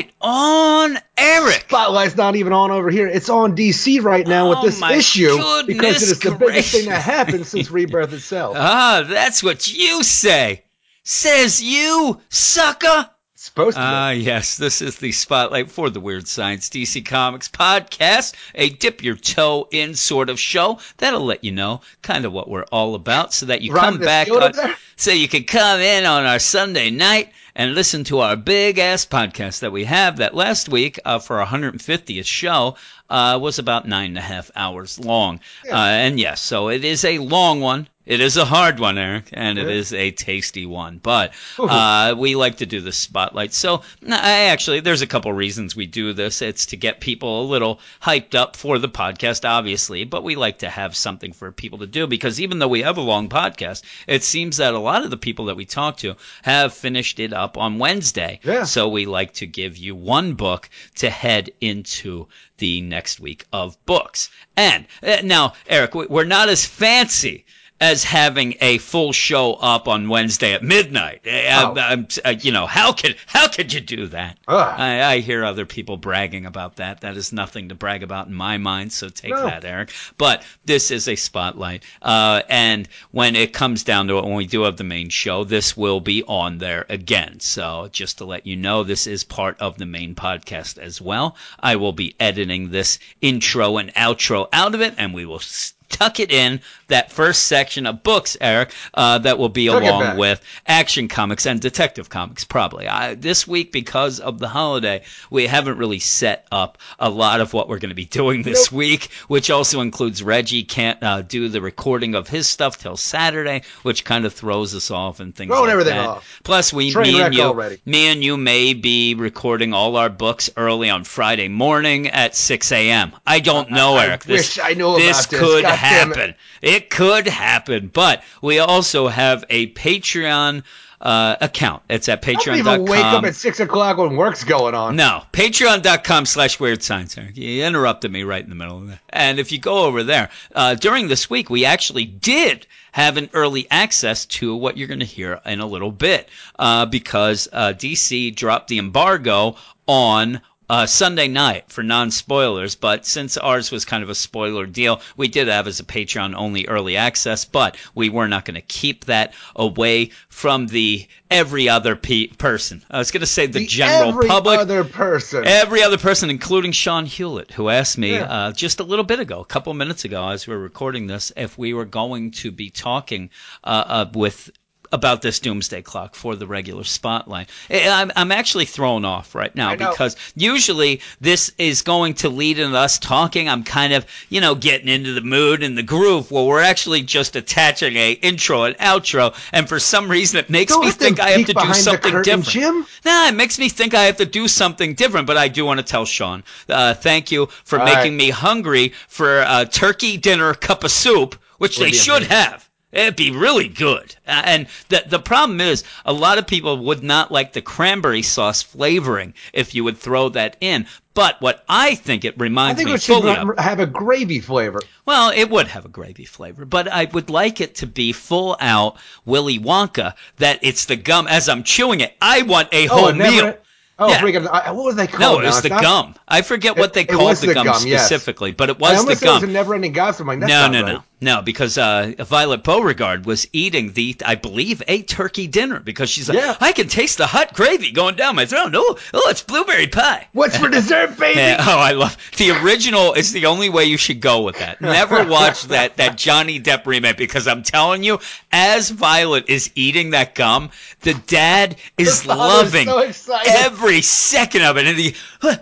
spotlight on Eric. Spotlight's not even on over here. It's on DC right now with Oh, this issue because it is the biggest thing that happened since Rebirth itself. Ah, that's what you say. Says you, sucker. It's supposed to be. Ah, yes, this is the spotlight for the Weird Science DC Comics podcast, a dip your toe in sort of show that'll let you know kind of what we're all about, so that you Riding come back, on, so you can come in on our Sunday night and listen to our big ass podcast that we have. That last week uh, for our 150th show uh, was about nine and a half hours long, uh, and yes, so it is a long one. It is a hard one, Eric, and it is a tasty one. But uh, we like to do the spotlight. So I actually, there's a couple reasons we do this. It's to get people a little hyped up for the podcast, obviously, but we like to have something for people to do because even though we have a long podcast, it seems that a lot of the people that we talk to have finished it up on Wednesday. Yeah. So we like to give you one book to head into the next week of books. And uh, now, Eric, we- we're not as fancy as having a full show up on Wednesday at midnight. Uh, Oh. I'm- uh, you know, how could how could you do that? I, I hear other people bragging about that. That is nothing to brag about in my mind. So take No. that, Eric. But this is a spotlight, uh, and when it comes down to it, when we do have the main show, this will be on there again. So just to let you know, this is part of the main podcast as well. I will be editing this intro and outro out of it, and we will. s- Tuck it in that first section of books, Eric, uh, that will be it along with Action Comics and Detective Comics, probably. I, this week, because of the holiday, we haven't really set up a lot of what we're going to be doing this Nope. week, which also includes Reggie can't uh, do the recording of his stuff till Saturday, which kind of throws us off and things Throwing like everything that. off. Plus, we, Train me and you, already. me and you may be recording all our books early on Friday morning at 6 a.m. I don't know, I Eric. This, wish I knew this about this. could God it. happen. It could happen, but we also have a Patreon uh, account. It's at I don't even wake up patreon.com. at six o'clock when work's going on. No, patreon.com slash weird science. You interrupted me right in the middle of that. And if you go over there, uh, during this week, we actually did have an early access to what you're going to hear in a little bit uh, because uh, DC dropped the embargo on uh, Sunday night for non spoilers, but since ours was kind of a spoiler deal, we did have as a Patreon only early access, but we were not going to keep that away from the every other pe- person. I was going to say the, The general every public. Every other person. Every other person, including Sean Hewlett, who asked me Yeah. uh, just a little bit ago, a couple minutes ago, as we were recording this, if we were going to be talking uh, uh, with about this doomsday clock for the regular spotlight. I- I'm, I'm actually thrown off right now because usually this is going to lead into us talking. I'm kind of, you know, getting into the mood and the groove. Well, we're actually just attaching a intro and outro, and for some reason it makes Don't me think I have to do something curtain, different. Jim. Nah, it makes me think I have to do something different, but I do want to tell Sean, uh, thank you for All making right. me hungry for a turkey dinner cup of soup, which they should amazing. have. It'd be really good. Uh, and the the problem is, a lot of people would not like the cranberry sauce flavoring if you would throw that in. But what I think it reminds me, of. I think me it should of, have a gravy flavor. well, it would have a gravy flavor, but I would like it to be full out Willy Wonka. That it's the gum as I'm chewing it. I want a whole Oh, never- meal. Oh, Yeah. freaking! What were they called? No, it was It's the not- gum. I forget what they It- it called was the, gum, gum, yes. specifically, but it was the gum. It was a never-ending gospel. I'm like, No, no, right. no, no, because uh, Violet Beauregarde was eating the, I believe, a turkey dinner because she's like, Yeah. I can taste the hot gravy going down my throat. Oh, oh, it's blueberry pie. What's for dessert, baby? Yeah, oh, I love the original. Is the only way you should go with that. Never watch that that Johnny Depp remake because I'm telling you, as Violet is eating that gum, the dad is is loving so every second of it. And he,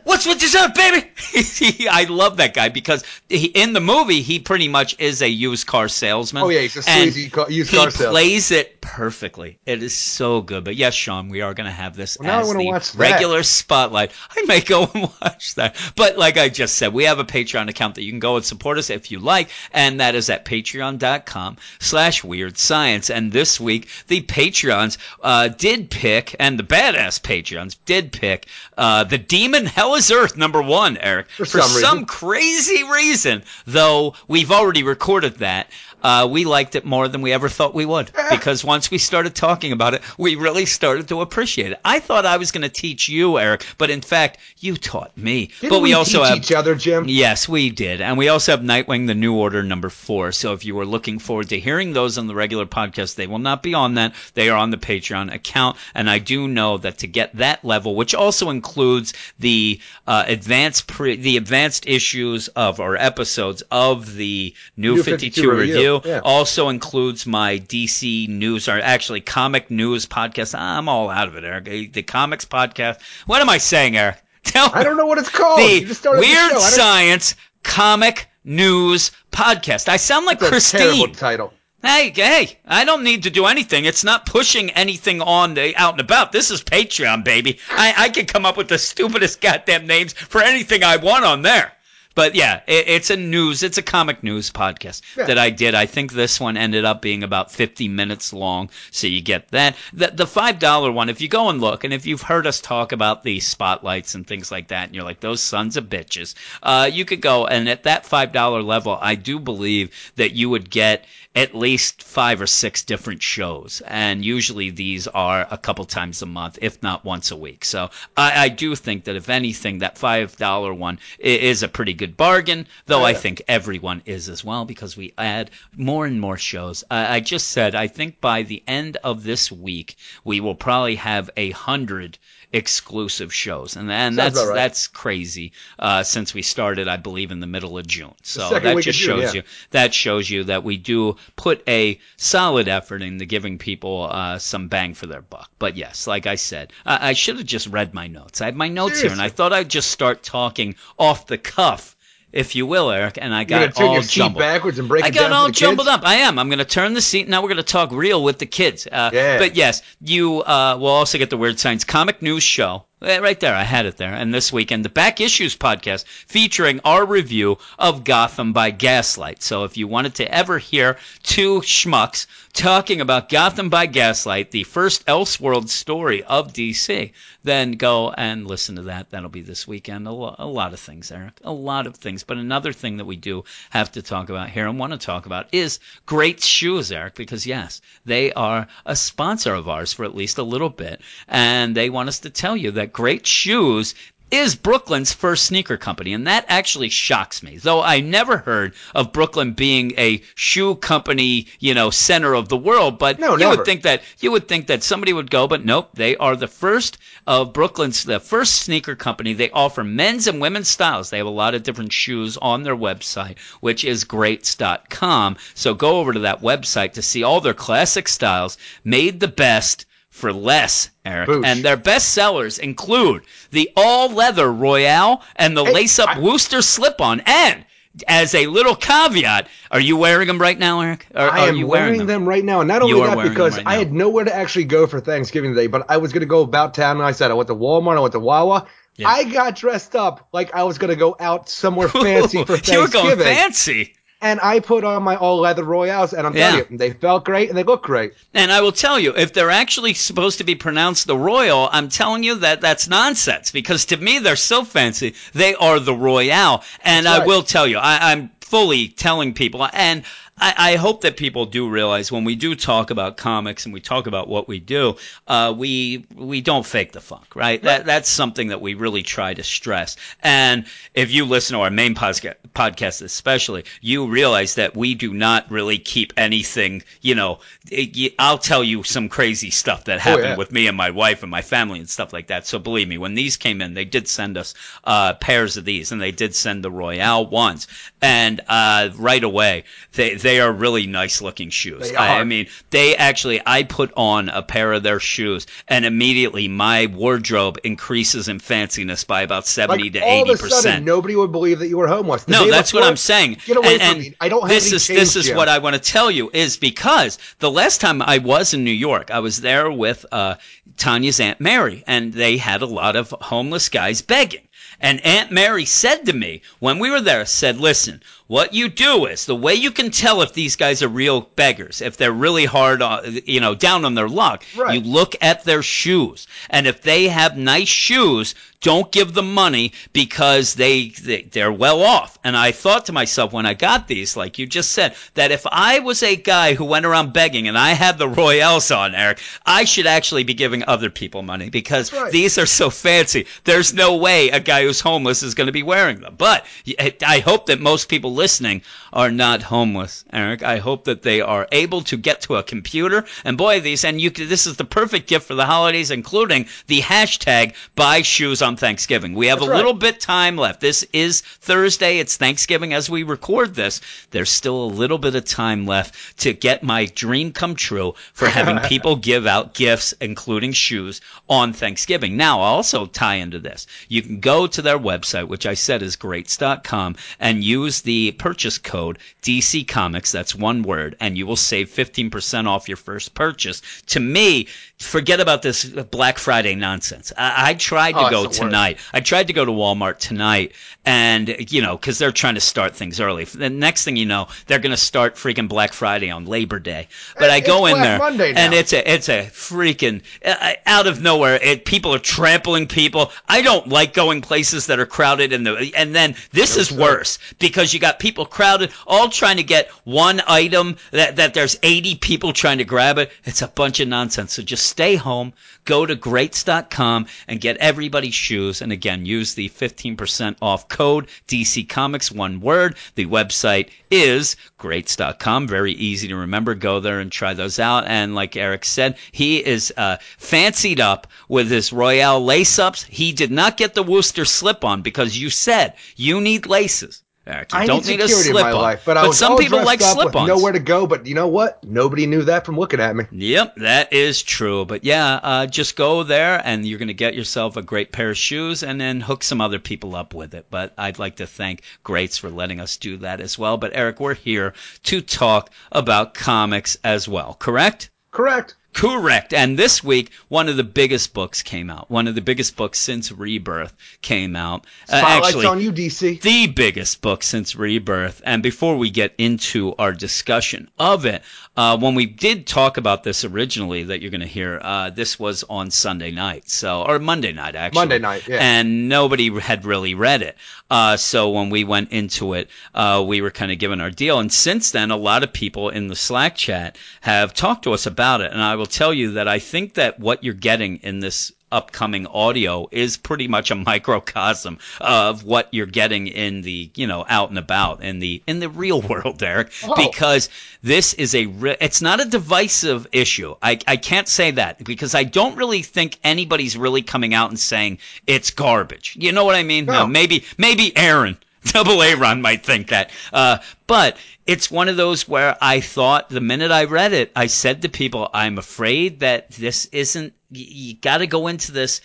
what's with dessert, baby? I love that guy because he, in the movie he pretty much is a used car salesman. Oh, yeah, he's a sleazy ca- used he car salesman. plays it perfectly. It is so good. But yes, Sean, we are going to have this Well, as the watch that. regular spotlight. I may go and watch that. But like I just said, we have a Patreon account that you can go and support us if you like, and that is at patreon.com slash weird science. And this week, the Patreons uh, did pick, and the badass Patreons did pick uh, the Demon Hell is Earth number one, Eric. For some reason. crazy reason, though we've already recorded that. Uh, we liked it more than we ever thought we would because once we started talking about it, we really started to appreciate it. I thought I was going to teach you, Eric, but in fact, you taught me. Didn't but we, we also teach have each other, Jim? Yes, we did. And we also have Nightwing the New Order number 4. So if you were looking forward to hearing those on the regular podcast, they will not be on that. They are on the Patreon account, and I do know that to get that level, which also includes the uh, advanced pre- the advanced issues of our episodes of the New, New 52, 52 review, review, yeah. also includes my DC news or actually comic news podcast. I'm all out of it, Eric. The comics podcast. What am I saying, Eric? Tell I don't know what it's called. the You just started the Weird don't- Science Comic News Podcast. I sound like That's a terrible Christine. title. Hey, hey, I don't need to do anything. It's not pushing anything on the out and about. This is Patreon, baby. I, I can come up with the stupidest goddamn names for anything I want on there. But yeah, it, it's a news, it's a comic news podcast Yeah. that I did. I think this one ended up being about 50 minutes long, so you get that. The, the $5 one, if you go and look, and if you've heard us talk about the spotlights and things like that, and you're like, those sons of bitches, uh, you could go, and at that $5 level, I do believe that you would get at least five or six different shows. And usually these are a couple times a month, if not once a week. So I, I do think that if anything, that $5 one is a pretty good bargain, though I Yeah. think everyone is as well because we add more and more shows. I, I just said, I think by the end of this week, we will probably have a hundred exclusive shows, and and that's right. that's crazy. Uh, since we started, I believe in the middle of June, so that just June, shows yeah. you that shows you that we do put a solid effort into giving people uh, some bang for their buck. But yes, like I said, I, I should have just read my notes. I have my notes here, and I thought I'd just start talking off the cuff. If you will, Eric, and I got all your seat jumbled. backwards and break I got all jumbled kids? up. I am. I'm going to turn the seat. Now we're going to talk real with the kids. Uh, Yeah. But yes, you uh, will also get the Weird Science Comic News Show. Eh, Right there, I had it there. And this weekend, the Back Issues podcast featuring our review of Gotham by Gaslight. So if you wanted to ever hear two schmucks talking about Gotham by Gaslight, the first Elseworld story of DC, then go and listen to that. That'll be this weekend. A, lo- a lot of things, Eric. A lot of things. But another thing that we do have to talk about here and want to talk about is Great Shoes, Eric, because yes, they are a sponsor of ours for at least a little bit. And they want us to tell you that Great Shoes is Brooklyn's first sneaker company, and that actually shocks me. Though I never heard of Brooklyn being a shoe company, you know, center of the world, but No, you never. would think that you would think that somebody would go, but nope, they are the first of Brooklyn's the first sneaker company. They offer men's and women's styles. They have a lot of different shoes on their website, which is greats.com. So go over to that website to see all their classic styles made the best for less, Eric. Boosh. And their best sellers include the all leather Royale and the Hey, lace up I- Wooster slip on. And as a little caveat, are you wearing them right now, Eric? Or, I are am you wearing them? right now, and not only are that, because right I had nowhere to actually go for Thanksgiving Day, but I was going to go about town, and I said I went to Walmart, I went to Wawa. Yeah. I got dressed up like I was going to go out somewhere fancy for Thanksgiving. you were going fancy. And I put on my all leather Royals, and I'm Yeah. telling you, they felt great and they look great. And I will tell you, if they're actually supposed to be pronounced the Royal, I'm telling you that that's nonsense because to me they're so fancy. They are the Royale. And That's I will tell you, I, I'm fully telling people, and I, I hope that people do realize when we do talk about comics and we talk about what we do, uh, we we don't fake the funk, right? That that's something that we really try to stress. And if you listen to our main posca- podcast, especially, you realize that we do not really keep anything. You know, it, I'll tell you some crazy stuff that happened yeah. with me and my wife and my family and stuff like that. So believe me, when these came in, they did send us uh, pairs of these, and they did send the Royale ones, and uh, right away they they are really nice looking shoes. They I, I mean, they actually I put on a pair of their shoes, and immediately my wardrobe increases in fanciness by about seventy Like to all eighty of a sudden, percent. nobody would believe that you were homeless. The No, that's what I'm saying. Get away and, from and me. I don't have this any is this is Jim. what I want to tell you is because the last time I was in New York, I was there with uh, Tanya's aunt Mary, and they had a lot of homeless guys begging. And Aunt Mary said to me when we were there, said, "Listen, what you do is the way you can tell if these guys are real beggars, if they're really hard on, you know, down on their luck, Right. you look at their shoes. And if they have nice shoes, don't give them money because they, they they're well off. And I thought to myself when I got these, like you just said, that if I was a guy who went around begging and I had the Royales on, Eric, I should actually be giving other people money because right. these are so fancy. There's no way a guy who's homeless is going to be wearing them. But I I hope that most people listening are not homeless, Eric. I hope that they are able to get to a computer and boy these and you this is the perfect gift for the holidays, including the hashtag buy shoes on Thanksgiving. We have That's a right. little bit time left. This is Thursday. It's Thanksgiving as we record this. There's still a little bit of time left to get my dream come true for having people give out gifts, including shoes, on Thanksgiving. Now, I'll also tie into this. You can go to their website, which I said is greats.com, and use the purchase code DC Comics. That's one word, and you will save 15% off your first purchase. To me, forget about this Black Friday nonsense. I, I tried to Oh, go tonight. I tried to go to Walmart tonight, and you know, because they're trying to start things early. The next thing you know, they're going to start freaking Black Friday on Labor Day. But I go in Black there, and it's a it's a freaking uh, out of nowhere. It, people are trampling people. I don't like going places that are crowded, and the and then this is sir. worse because you got people crowded, all trying to get one item that that there's 80 people trying to grab it. It's a bunch of nonsense. So just stay home, go to greats.com and get everybody's shoes. And again, use the 15% off code DC Comics, one word. The website is greats.com. Very easy to remember. Go there and try those out. And like Eric said, he is uh, fancied up with his Royale lace ups. He did not get the Wooster slip on because you said you need laces. Eric, you I don't need need, a slip my on. life, but, I was some people like slip ons. nowhere to go. But you know what? Nobody knew that from looking at me. Yep, that is true. But yeah, uh, just go there and you're going to get yourself a great pair of shoes and then hook some other people up with it. But I'd like to thank Greats for letting us do that as well. But Eric, we're here to talk about comics as well, correct? Correct. Correct. And this week, one of the biggest books came out. One of the biggest books since Rebirth came out. Uh, actually, on you, DC. the biggest book since Rebirth. And before we get into our discussion of it, uh, when we did talk about this originally, that you're going to hear, uh, this was on Sunday night, so or Monday night actually. Monday night, yeah. And nobody had really read it. Uh, so when we went into it, uh, we were kind of given our deal. And since then, a lot of people in the Slack chat have talked to us about it. And I will tell you that I think that what you're getting in this upcoming audio is pretty much a microcosm of what you're getting in the you know out and about in the in the real world Derek Oh. because this is a re- it's not a divisive issue I, I can't say that because I don't really think anybody's really coming out and saying it's garbage you know what I mean No. maybe maybe Aaron Double A Ron might think that. Uh, but it's one of those where I thought the minute I read it, I said to people, I'm afraid that this isn't, you got to go into this.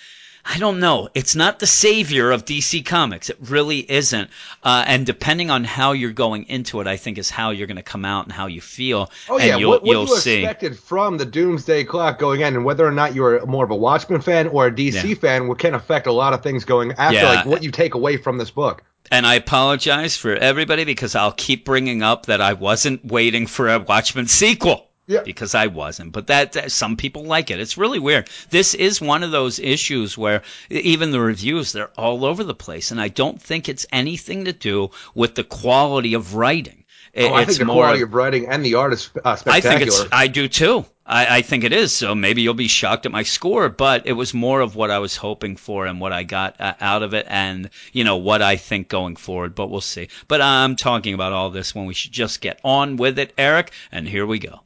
I don't know. It's not the savior of DC Comics. It really isn't. Uh, and depending on how you're going into it, I think is how you're going to come out and how you feel. Oh and yeah, you'll, what, what you'll you see. expected from the Doomsday Clock going in, and whether or not you're more of a Watchmen fan or a DC Yeah. fan, can affect a lot of things going after, Yeah. like what you take away from this book. And I apologize for everybody because I'll keep bringing up that I wasn't waiting for a Watchmen sequel. Yeah. Because I wasn't. But that, that- some people like it. It's really weird. This is one of those issues where even the reviews, they're all over the place. And I don't think it's anything to do with the quality of writing. It- Oh, I it's think the more quality of writing and the art is uh, I think it's. I do too. I, I think it is. So maybe you'll be shocked at my score, but it was more of what I was hoping for and what I got uh, out of it, and you know what I think going forward. But we'll see. But I'm talking about all this when we should just get on with it, Eric. And here we go.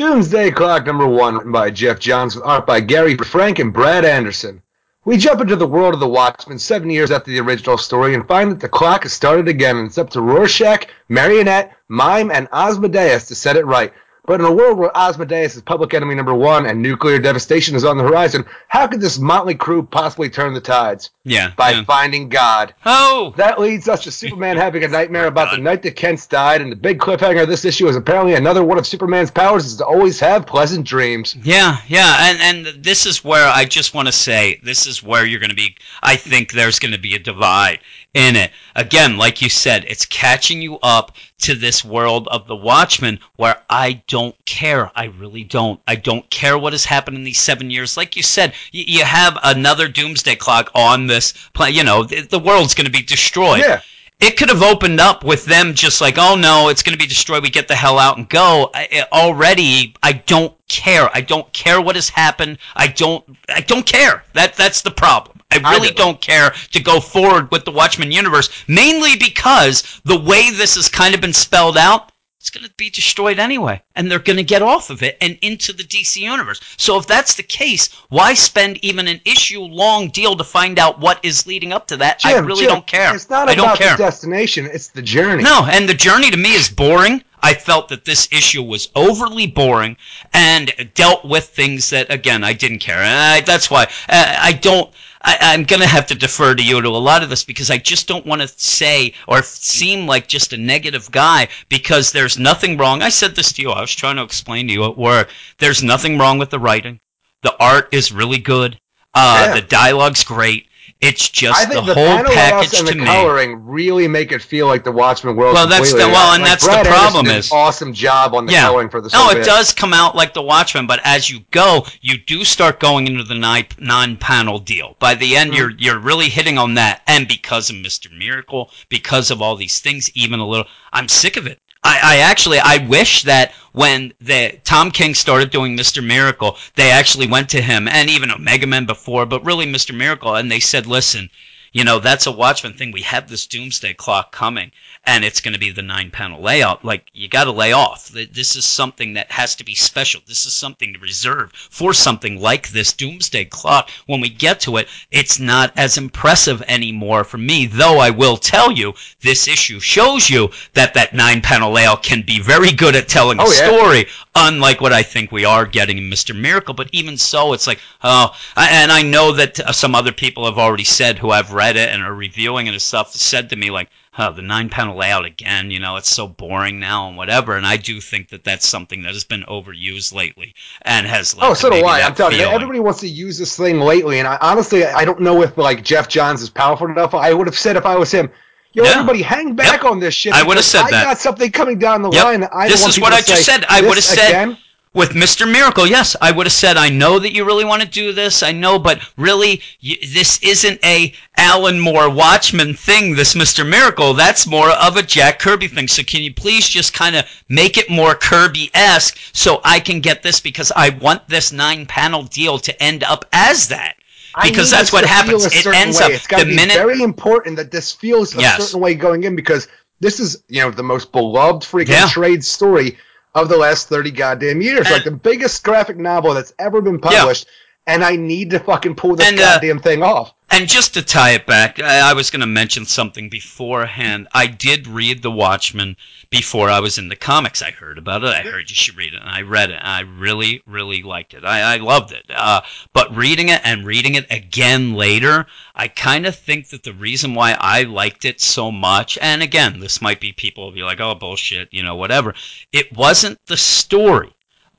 Doomsday Clock number one, written by Geoff Johns, with art by Gary Frank and Brad Anderson. We jump into the world of the Watchmen seven years after the original story and find that the clock has started again, and it's up to Rorschach, Marionette, Mime, and Ozymandias to set it right. But in a world where Ozymandias is public enemy number one and nuclear devastation is on the horizon, how could this motley crew possibly turn the tides? Yeah. By yeah. finding God. Oh. That leads us to Superman having a nightmare about the night that Kent's died, and the big cliffhanger of this issue is apparently another one of Superman's powers is to always have pleasant dreams. Yeah, yeah, and and this is where I just want to say this is where you're going to be. I think there's going to be a divide in it. Again, like you said, it's catching you up to this world of the Watchmen where I don't care. I really don't. I don't care what has happened in these seven years. Like you said, y- you have another doomsday clock on this planet. You know, the, the world's going to be destroyed. Yeah. It could have opened up with them just like, oh no, it's going to be destroyed. We get the hell out and go. I, I- already, I don't care. I don't care what has happened. I don't. I don't care. That that's the problem. I really don't. don't care to go forward with the Watchmen universe, mainly because the way this has kind of been spelled out, it's going to be destroyed anyway, and they're going to get off of it and into the DC universe. So if that's the case, why spend even an issue long deal to find out what is leading up to that? I really Jim, don't care. It's not I about the destination; it's the journey. No, and the journey to me is boring. I felt that this issue was overly boring and dealt with things that, again, I didn't care. And I, that's why uh, I don't. I, I'm going to have to defer to you to a lot of this because I just don't want to say or seem like just a negative guy because there's nothing wrong. I said this to you. I was trying to explain to you at work. There's nothing wrong with the writing. The art is really good. Uh, Yeah. The dialogue's great. It's just I think the, the, whole package and to the me. coloring really make it feel like the Watchmen world. Well, that's the- well, and Like, that's the Brad Anderson problem is- awesome job on the Yeah. coloring for this. No, it bit. does come out like the Watchmen, but as you go, you do start going into the non-panel deal. By the end, Mhm. you're you're really hitting on that, and because of Mister Miracle, because of all these things, even a little, I'm sick of it. I, I actually I wish that when the Tom King started doing Mr. Miracle, they actually went to him and even Omega Men before, but really Mr. Miracle, and they said, "Listen, you know that's a Watchmen thing. We have this Doomsday Clock coming, and it's going to be the nine panel layout. Like you got to lay off. This is something that has to be special. This is something to reserve for something like this Doomsday Clock. When we get to it, it's not as impressive anymore for me. Though I will tell you, this issue shows you that that nine panel layout can be very good at telling a Oh, yeah. story, unlike what I think we are getting in Mister Miracle. But even so, it's like oh, I- and I know that uh, some other people have already said who I've read it and are reviewing it and stuff said to me like huh, the nine panel layout again, you know, it's so boring now and whatever. And I do think that that's something that has been overused lately and has led Oh, so do I. I'm telling you, everybody wants to use this thing lately, and I, honestly, I don't know if like Geoff Johns is powerful enough. I would have said if I was him, yo, Yeah. everybody, hang back on this shit. I would've because said I that. got something coming down the Yep. line. That I This is what I just say, said. I would've said- again?" With Mr. Miracle, yes, I would have said, I know that you really want to do this, I know, but really, y this isn't a Alan Moore Watchman thing, this Mr. Miracle. That's more of a Jack Kirby thing. So can you please just kind of make it more Kirby-esque so I can get this because I want this nine-panel deal to end up as that. Because that's what happens. It ends way. up It's the be minute very important that this feels a Yes. certain way going in because this is you know the most beloved freaking Yeah. trade story of the last thirty goddamn years, And- like the biggest graphic novel that's ever been published. And I need to fucking pull this And, uh, goddamn thing off. And just to tie it back, I, I was going to mention something beforehand. I did read The Watchmen before I was in the comics. I heard about it. I heard you should read it, and I read it. And I really, really liked it. I, I loved it. Uh, but reading it and reading it again later, I kind of think that the reason why I liked it so much, and again, this might be people will be like, oh, bullshit, you know, whatever. It wasn't the story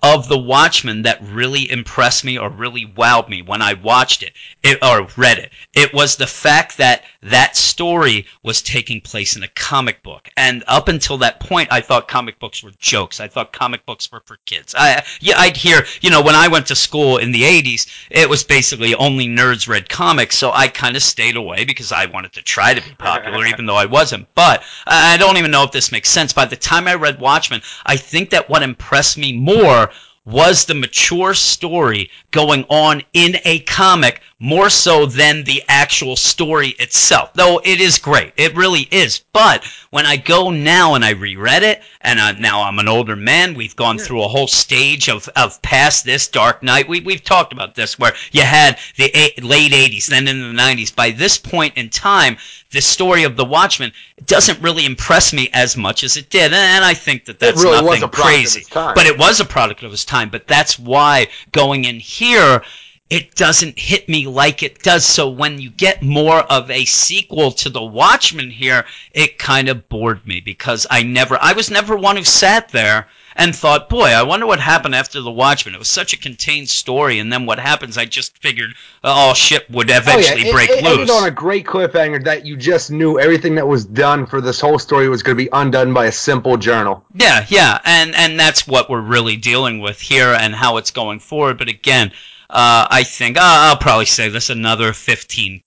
of the Watchmen that really impressed me or really wowed me when I watched it, it or read it. It was the fact that that story was taking place in a comic book, and up until that point, I thought comic books were jokes. I thought comic books were for kids. I yeah, I'd hear you know when I went to school in the '80s, it was basically only nerds read comics, so I kind of stayed away because I wanted to try to be popular, even though I wasn't. But I I don't even know if this makes sense. By the time I read Watchmen, I think that what impressed me more was the mature story going on in a comic more so than the actual story itself. Though it is great. It really is. But when I go now and I reread it, and uh, now I'm an older man, we've gone through a whole stage of, of past this Dark Knight. We, we've talked about this where you had the eight, late 80s, then in the 90s. By this point in time, the story of the Watchmen doesn't really impress me as much as it did. And I think that that's really was nothing a product of crazy. its time. But it was a product of its time. But that's why going in here, it doesn't hit me like it does. So when you get more of a sequel to The Watchmen here, it kind of bored me because I never, I was never one who sat there and thought, boy, I wonder what happened after The Watchmen. It was such a contained story, and then what happens? I just figured uh, all shit would eventually oh, yeah. break it, it loose. ended on a great cliffhanger that you just knew everything that was done for this whole story was going to be undone by a simple journal. Yeah, yeah, and and that's what we're really dealing with here, and how it's going forward. But again. Uh, I think uh, I'll probably say this another 15,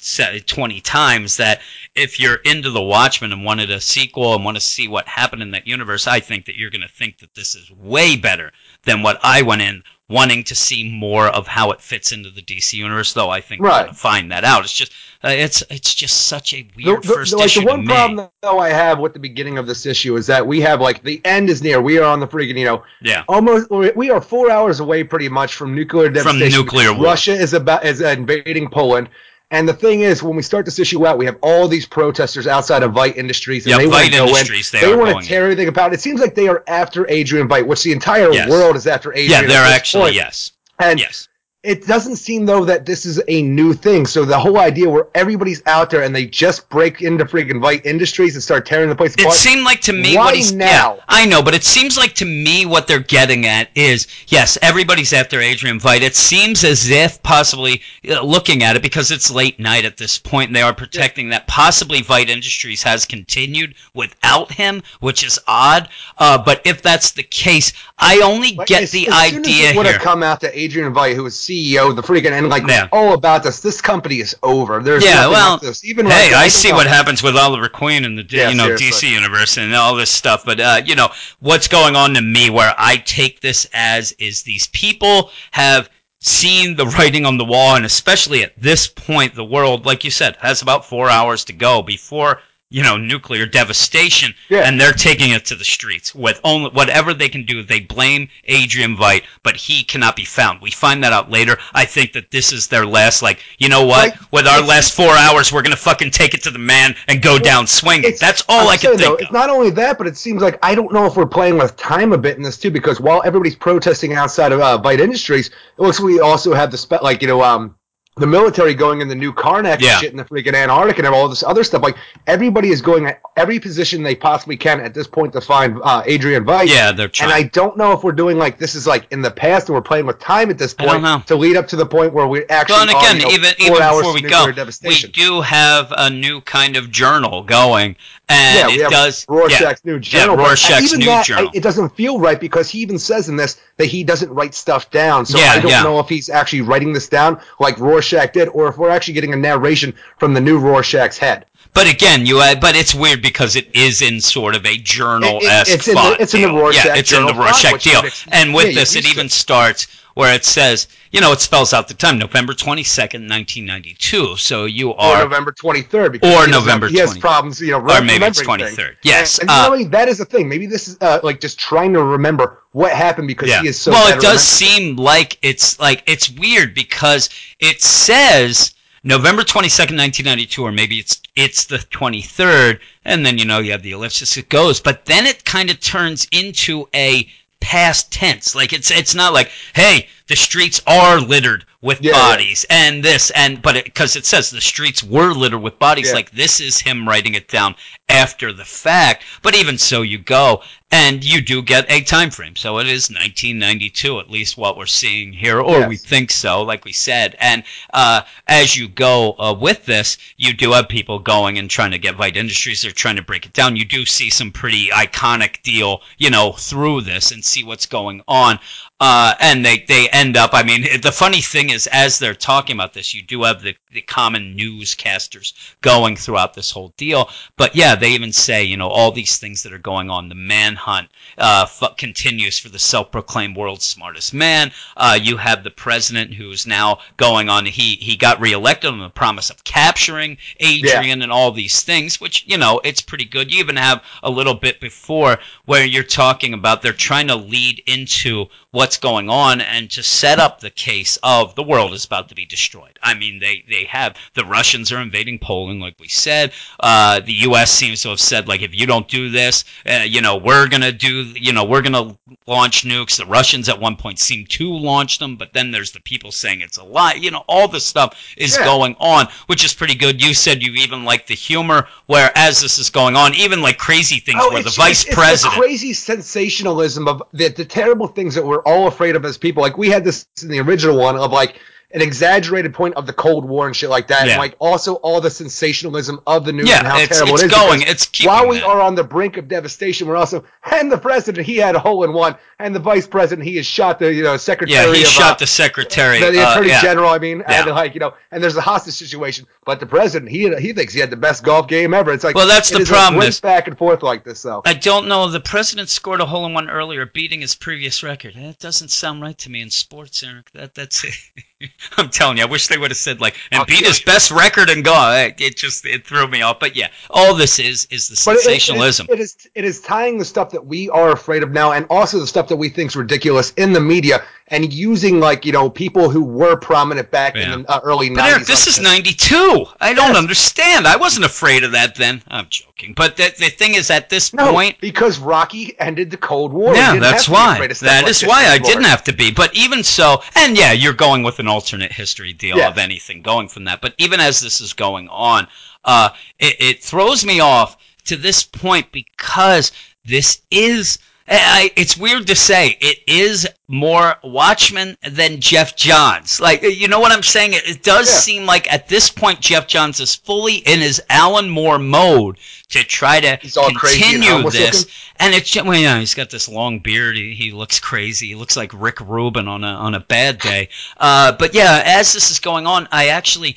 20 times that if you're into The Watchmen and wanted a sequel and want to see what happened in that universe, I think that you're going to think that this is way better than what I went in wanting to see more of how it fits into the DC universe. Though I think right. we're to find that out. It's just uh, it's it's just such a weird the, the, first like issue. The one problem though I have with the beginning of this issue is that we have like the end is near. We are on the freaking you know yeah almost we are four hours away pretty much from nuclear devastation. From nuclear war. Russia is about is invading Poland. And the thing is, when we start this issue out, we have all these protesters outside of Veidt Industries, and yep, they want to Industries, in. They, they want to tear everything about. It seems like they are after Adrian Veidt, which the entire yes. world is after Adrian. Yeah, they're actually point. yes. And yes it doesn't seem though that this is a new thing. So the whole idea where everybody's out there and they just break into freaking Veidt Industries and start tearing the place apart. It seemed like to me Why what he's now. Yeah, I know, but it seems like to me what they're getting at is yes, everybody's after Adrian Veidt. It seems as if possibly uh, looking at it because it's late night at this point and they are protecting yeah. that possibly Veidt Industries has continued without him, which is odd. Uh, but if that's the case, I only get as, the as idea would here. have come out to Adrian Veidt, who was CEO, the freaking and like yeah. all about this. This company is over. There's yeah, well, this. Even hey, I see what happens with Oliver Queen and the yeah, you know seriously. DC universe and all this stuff. But uh, you know what's going on to me, where I take this as is these people have seen the writing on the wall, and especially at this point, the world, like you said, has about four hours to go before you know nuclear devastation yeah. and they're taking it to the streets. With only whatever they can do they blame Adrian Veidt but he cannot be found. We find that out later. I think that this is their last like you know what? Like, with our last 4 hours we're going to fucking take it to the man and go down swinging. That's all I'm I can saying, think though, of. It's not only that but it seems like I don't know if we're playing with time a bit in this too because while everybody's protesting outside of uh, Veidt Industries it looks like we also have the spe- like you know um the military going in the new Karnak Yeah. shit in the freaking Antarctic and all this other stuff. Like everybody is going at every position they possibly can at this point to find uh, Adrian Veidt. yeah they're trying And I don't know if we're doing like this is like in the past and we're playing with time at this point to lead up to the point where we actually well, and again, are, you know, even even hours before we go, nuclear we do have a new kind of journal going, and yeah, it does. Rorschach's yeah, new journal. Yeah, Rorschach's even new that, journal. I- it doesn't feel right because he even says in this that he doesn't write stuff down. So Yeah, I don't yeah. know if he's actually writing this down like Rorschach did, or if we're actually getting a narration from the new Rorschach's head. But again, you uh, but it's weird because it is in sort of a journal esque It- it- it's in the- it's in the deal. Rorschach yeah, it's in the Rorschach deal. and with yeah, this, it even it. starts where it says, you know, it spells out the time, November twenty second, nineteen ninety two. So you Or are November 23rd. Or Because he doesn't November have- He has problems, you know, or maybe it's remembering twenty things. third. Yes, And, uh, and you know, that is the thing. Maybe this is uh, like just trying to remember what happened because yeah. he is so. well, it does seem like it's like it's weird because it says November twenty second, nineteen ninety two, or maybe it's it's the twenty third, and then you know you have the ellipsis. It goes, but then it kind of turns into a past tense. Like it's it's not like hey the streets are littered with Yeah, yeah. bodies and this and but because it, says the streets were littered with bodies Yeah. like this is him writing it down after the fact but even so you go and you do get a time frame so it is 1992 at least what we're seeing here or Yes. we think so like we said and uh, as you go uh, with this you do have people going and trying to get Veidt Industries they're trying to break it down you do see some pretty iconic deal you know through this and see what's going on uh, and they, they end up. I mean, the funny thing is, as they're talking about this, you do have the, the common newscasters going throughout this whole deal. But yeah, they even say, you know, all these things that are going on. The manhunt uh, f- continues for the self-proclaimed world's smartest man. Uh, you have the president who's now going on. He he got reelected on the promise of capturing Adrian and all these things, which you know it's pretty good. You even have a little bit before where you're talking about they're trying to lead into what what's going on and to set up the case of the world is about to be destroyed. I mean, they, they have the Russians are invading Poland, like we said. Uh, the U.S. seems to have said, like, if you don't do this, uh, you know, we're gonna do, you know, we're gonna launch nukes. The Russians at one point seemed to launch them, but then there's the people saying it's a lie. You know, all this stuff is yeah. going on, which is pretty good. You said you even like the humor, where as this is going on, even like crazy things oh, where the vice it's, president, the crazy sensationalism of the, the terrible things that we're all afraid of as people. Like we had this in the original one of like an exaggerated point of the Cold War and shit like that, yeah. and like also all the sensationalism of the news yeah, and how it's, terrible it's it is. Going, it's while we that. are on the brink of devastation, we're also and the president he had a hole in one, and the vice president he has shot the you know secretary. Yeah, he of, shot uh, the secretary, the, the uh, attorney yeah. general. I mean, and like you know, and there's a hostage situation, but the president he he thinks he had the best golf game ever. It's like well, that's the problem. Is back and forth like this. So I don't know. The president scored a hole in one earlier, beating his previous record. That doesn't sound right to me in sports, Eric. That that's it. I'm telling you, I wish they would have said like and beat his best record and go. It just it threw me off. But yeah, all this is is the sensationalism. It, it, is, it is it is tying the stuff that we are afraid of now, and also the stuff that we think is ridiculous in the media, and using like you know people who were prominent back yeah. in the uh, early but 90s. Eric, this like is '92. I don't understand. I wasn't afraid of that then. I'm joking. But the, the thing is, at this no, point, because Rocky ended the Cold War. Yeah, that's why. That is why I didn't have to be. But even so, and yeah, you're going with an alternate history deal yes. of anything going from that. But even as this is going on, uh, it, it throws me off to this point because this is I, it's weird to say it is more Watchmen than Geoff Johns. Like, you know what I'm saying? It, it does yeah. seem like at this point Geoff Johns is fully in his Alan Moore mode to try to continue and this. Looking. And it's well, yeah, he's got this long beard. He, he, looks crazy. He looks like Rick Rubin on a on a bad day. Uh, but yeah, as this is going on, I actually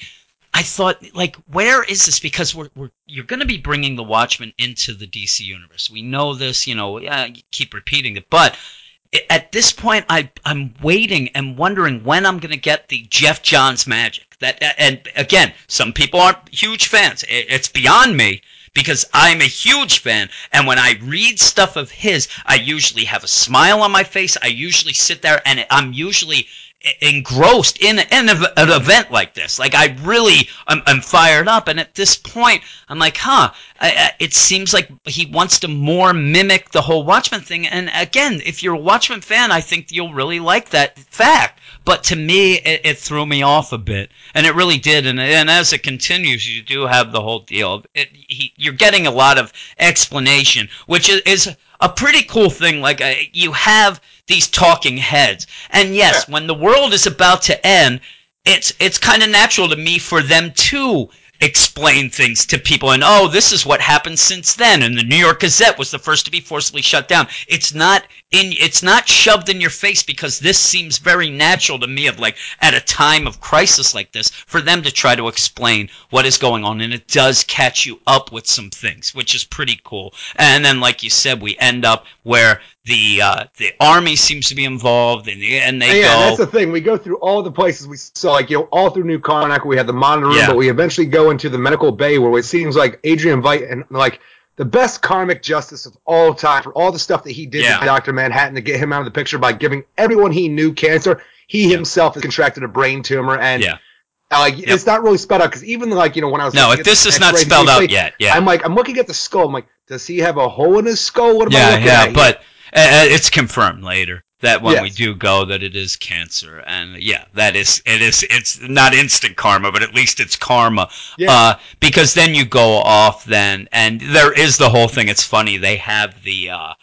I thought, like, where is this? Because we're, we're you're going to be bringing the Watchmen into the DC universe. We know this, you know. Yeah, you keep repeating it, but at this point, I I'm waiting and wondering when I'm going to get the Geoff Johns magic. That and again, some people aren't huge fans. It's beyond me because I'm a huge fan. And when I read stuff of his, I usually have a smile on my face. I usually sit there and I'm usually engrossed in, in an event like this. Like I really, I'm, I'm fired up, and at this point, I'm like, huh. I, I, it seems like he wants to more mimic the whole Watchmen thing. And again, if you're a Watchmen fan, I think you'll really like that fact. But to me, it, it threw me off a bit, and it really did. And, and as it continues, you do have the whole deal. It, he, you're getting a lot of explanation, which is, is a pretty cool thing. Like uh, you have these talking heads, and yes, yeah. when the world is about to end, it's it's kind of natural to me for them to explain things to people and oh this is what happened since then and the New York Gazette was the first to be forcibly shut down it's not in it's not shoved in your face because this seems very natural to me of like at a time of crisis like this for them to try to explain what is going on and it does catch you up with some things which is pretty cool and then like you said we end up where the uh, the army seems to be involved, and, the, and they yeah, go. that's the thing. We go through all the places we saw, like you know, all through New Karnak. We had the monitor room, yeah. but we eventually go into the medical bay, where it seems like Adrian Veidt and like the best karmic justice of all time for all the stuff that he did yeah. to Doctor Manhattan to get him out of the picture by giving everyone he knew cancer. He yeah. himself has contracted a brain tumor, and yeah. Like yep. it's not really spelled out because even like you know when I was no, if this is not spelled out yet, yeah, I'm like I'm looking at the skull. I'm like, does he have a hole in his skull? What am yeah, I looking yeah, at? but uh, it's confirmed later that when Yes. we do go that it is cancer and yeah that is it is it's not instant karma but at least it's karma Yeah. uh, because then you go off then and there is the whole thing it's funny they have the uh,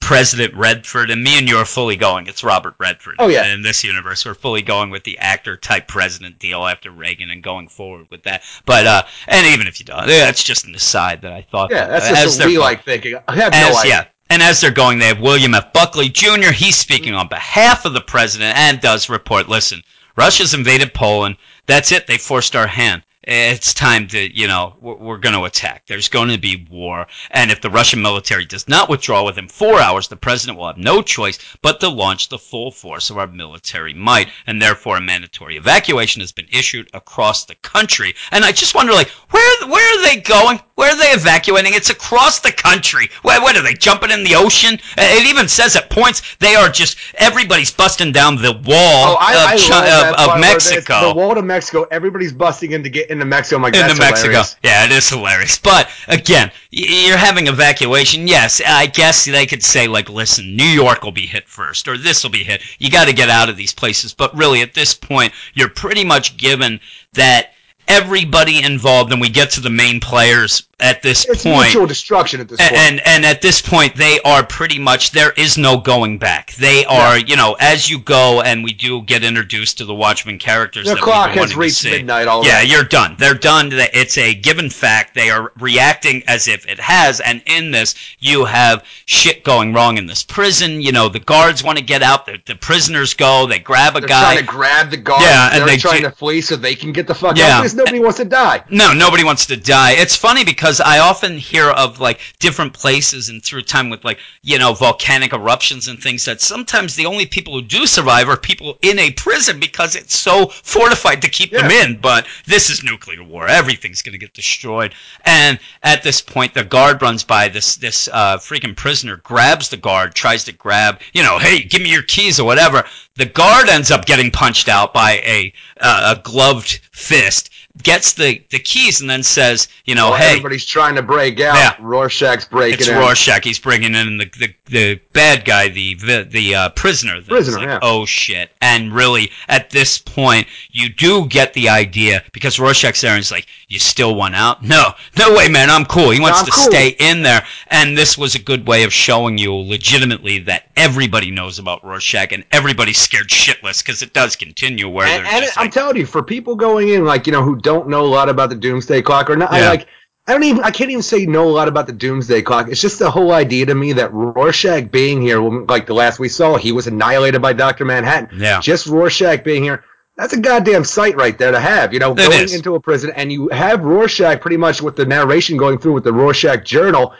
president redford and me and you are fully going it's robert redford Oh, yeah. in this universe we're fully going with the actor type president deal after reagan and going forward with that but uh and even if you don't yeah, that's just an aside that i thought yeah, that's just what we like thinking. I have as, no idea. yeah. And as they're going, they have William F. Buckley Jr. He's speaking on behalf of the president and does report listen, Russia's invaded Poland. That's it. They forced our hand. it's time to, you know, we're, going to attack. There's going to be war. And if the Russian military does not withdraw within four hours, the president will have no choice but to launch the full force of our military might. And therefore, a mandatory evacuation has been issued across the country. And I just wonder, like, where, where are they going? Where are they evacuating? It's across the country. What, what are they jumping in the ocean? Uh, it even says at points they are just everybody's busting down the wall Oh, I, of, I Chi- love that of, of Mexico The wall to Mexico. Everybody's busting in to get into Mexico. I'm like, into Mexico. hilarious. Yeah, it is hilarious. But again, you're having evacuation. Yes, I guess they could say like, listen, New York will be hit first, or this will be hit. You got to get out of these places. But really, at this point, you're pretty much given that everybody involved, and we get to the main players at this It's point. mutual destruction at this point. And and at this point, they are pretty much there is no going back. They are, you know, as you go, and we do get introduced to the Watchmen characters. the clock has reached see. midnight already. Yeah, you're done. They're done. It's a given fact. They are reacting as if it has. And in this, you have shit going wrong in this prison. You know, the guards want to get out. The, the prisoners go. They grab a They're guy. trying to grab the guard. Yeah, and They're they trying ju- to flee so they can get the fuck Yeah. out because nobody wants to die. No, nobody wants to die. It's funny because I often hear of like different places and through time with like, you know, volcanic eruptions and things that sometimes the only people who do survive are people in a prison because it's so fortified to keep them in. But this is nuclear war. Everything's going to get destroyed. And at this point, the guard runs by. This this uh, freaking prisoner grabs the guard, tries to grab, you know, hey, give me your keys or whatever. The guard ends up getting punched out by a uh, a gloved fist. Gets the, the keys and then says, you know, While hey, everybody's trying to break out. Yeah. Rorschach's breaking it's in. Rorschach. He's bringing in the the, the bad guy, the the, the uh, prisoner. Prisoner, like, yeah. Oh shit! And really, at this point, you do get the idea because Rorschach's there and he's like, "You still want out? No, no way, man. I'm cool." He wants to cool. stay in there, and this was a good way of showing you legitimately that everybody knows about Rorschach and everybody's scared shitless because it does continue where And, and just I'm telling you, for people going in, like you know, who don't know a lot about the Doomsday Clock or not, I like. I don't even. I can't even say know a lot about the Doomsday Clock. It's just the whole idea to me that Rorschach being here, like the last we saw, he was annihilated by Doctor Manhattan. Yeah. Just Rorschach being here. That's a goddamn sight right there to have. You know, going is. into a prison and you have Rorschach pretty much with the narration going through with the Rorschach journal.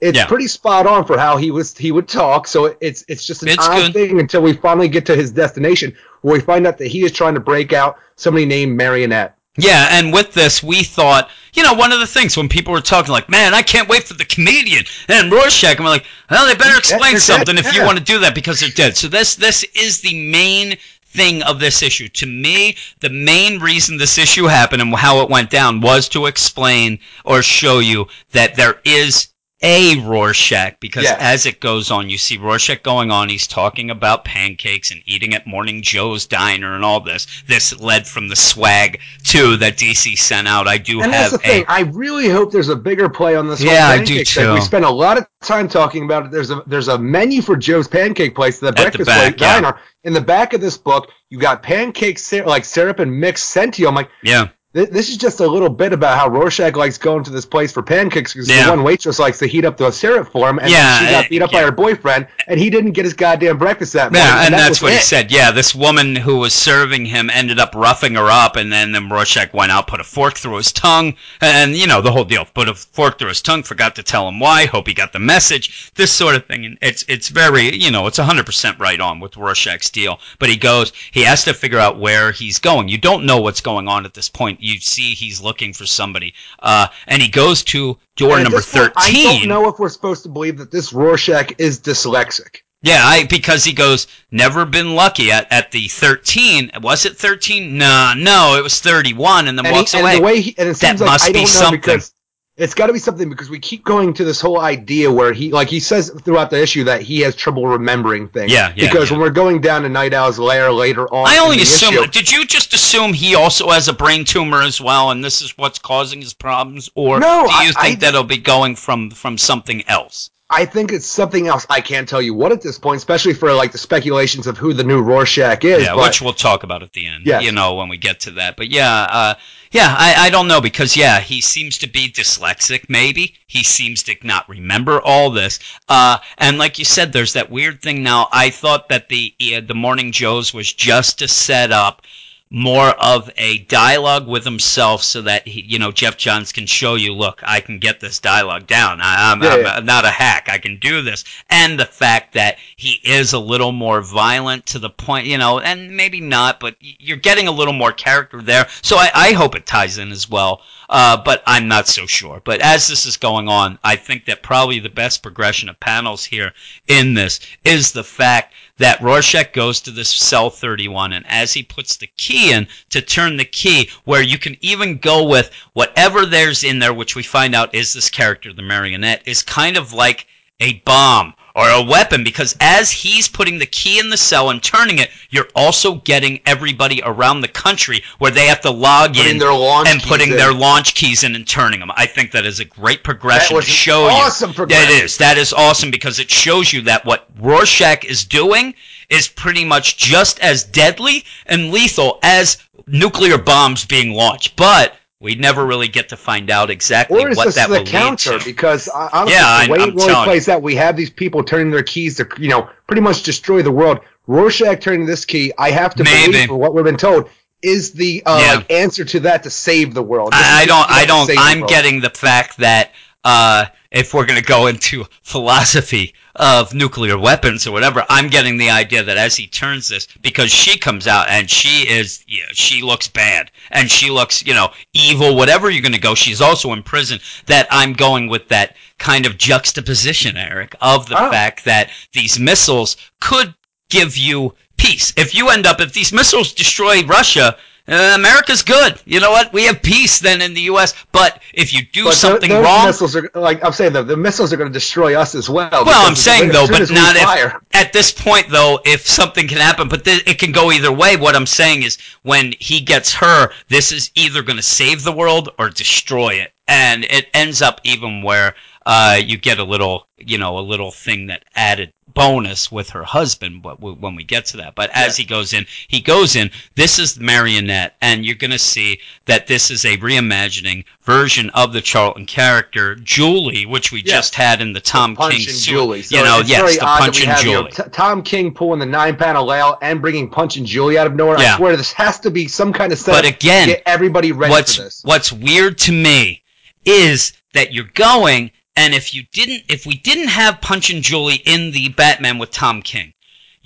It's Yeah. pretty spot on for how he was he would talk. So it's it's just an It's odd good. thing until we finally get to his destination where we find out that he is trying to break out somebody named Marionette. Yeah, and with this, we thought, you know, one of the things when people were talking, like, man, I can't wait for the comedian and Rorschach, and we're like, well, they better explain something dead, if you want to do that because they're dead. So this this is the main thing of this issue. To me, the main reason this issue happened and how it went down was to explain or show you that there is a Rorschach because Yes. as it goes on, you see Rorschach going on. He's talking about pancakes and eating at Morning Joe's diner and all this. This led from the swag too that DC sent out. I do And have that's the thing. a I really hope there's a bigger play on this. Yeah, I do thing. too. We spent a lot of time talking about it. There's a there's a menu for Joe's Pancake Place, the the breakfast back, place yeah. diner. In the back of this book, you got pancake sy- like syrup and mixed sent to you. I'm like, yeah. Th- This is just a little bit about how Rorschach likes going to this place for pancakes because Yeah. the one waitress likes to heat up the syrup for him, and Yeah, she got beat up yeah. by her boyfriend, and he didn't get his goddamn breakfast that morning. Yeah, and that that's what he said. Yeah, this woman who was serving him ended up roughing her up, and then, then Rorschach went out, put a fork through his tongue, and you know the whole deal. Put a fork through his tongue, forgot to tell him why. Hope he got the message. This sort of thing, and it's it's very you know it's hundred percent right on with Rorschach's deal. But he goes, he has to figure out where he's going. You don't know what's going on at this point. You see, he's looking for somebody, uh, and he goes to door number point, thirteen. I don't know if we're supposed to believe that this Rorschach is dyslexic. Yeah, I because he goes never been lucky at, at the thirteen. Was it thirteen? No, no, it was thirty one, and then And, he- walks and away. the way he, and it That like must I be don't know something. because it's got to be something because we keep going to this whole idea where he like he says throughout the issue that he has trouble remembering things. Yeah, yeah, Because yeah. when we're going down to Nite Owl's lair later on, I only assume. issue, Did you just assume he also has a brain tumor as well, and this is what's causing his problems, or No, do you I- think I- that'll be going from from something else? I think it's something else. I can't tell you what at this point, especially for like the speculations of who the new Rorschach is. yeah, but which we'll talk about at the end. Yes. You know, when we get to that. But yeah, uh, yeah, I, I don't know because yeah, he seems to be dyslexic. Maybe he seems to not remember all this. Uh, and like you said, there's that weird thing now. I thought that the uh, the Morning Joes was just to set up more of a dialogue with himself so that he, you know Geoff Johns can show you look I can get this dialogue down. I, am Yeah, yeah. not a hack. I can do this. And the fact that he is a little more violent to the point you know and maybe not but you're getting a little more character there. So I, I hope it ties in as well. Uh, but I'm not so sure. But as this is going on I think that probably the best progression of panels here in this is the fact that Rorschach goes to this cell 31 and as he puts the key in to turn the key where you can even go with whatever there's in there which we find out is this character the marionette is kind of like a bomb or a weapon because as he's putting the key in the cell and turning it you're also getting everybody around the country where they have to log Putting in their launch and putting in. their launch keys in and turning them. I think that is a great progression to show awesome you. progression. That is. That is awesome because it shows you that what Rorschach is doing is pretty much just as deadly and lethal as nuclear bombs being launched. But we never really get to find out exactly Or is what this that the will counter? lead to. Because uh, honestly, Yeah, the way I'm- it really plays out, we have these people turning their keys to, you know, pretty much destroy the world. Rorschach turning this key, I have to Maybe. believe, for what we've been told, is the uh, Yeah. like answer to that to save the world. I, I don't. I don't. I'm getting the fact that uh, if we're going to go into philosophy of nuclear weapons or whatever, I'm getting the idea that as he turns this, because she comes out and she is, yeah, she looks bad and she looks, you know, evil. Whatever you're going to go, she's also in prison. That I'm going with that kind of juxtaposition, Eric, of the Oh. fact that these missiles could give you peace. If you end up, if these missiles destroy Russia, uh, America's good. You know what? We have peace then in the U.S. But if you do But something those wrong, missiles are like I'm saying, the, the missiles are going to destroy us as well. well, I'm saying though, but not if, fire- at this point though, if something can happen, but th- it can go either way. What I'm saying is, when he gets her, this is either going to save the world or destroy it, and it ends up even where uh, you get a little, you know, a little thing that added bonus with her husband but when we get to that but as he goes in he goes in this is marionette and you're going to see that this is a reimagining version of the charlton character julie which we Yeah. just had in the tom Punch king su- Julie. So you know yes the punch and have, you know, julie T- Tom King pulling the nine panel layout and bringing Punch and Julie out of nowhere. Yeah. I swear this has to be some kind of setup But again, to get everybody ready what's for this. what's weird to me is that you're going and if you didn't if we didn't have punch and julie in the batman with tom king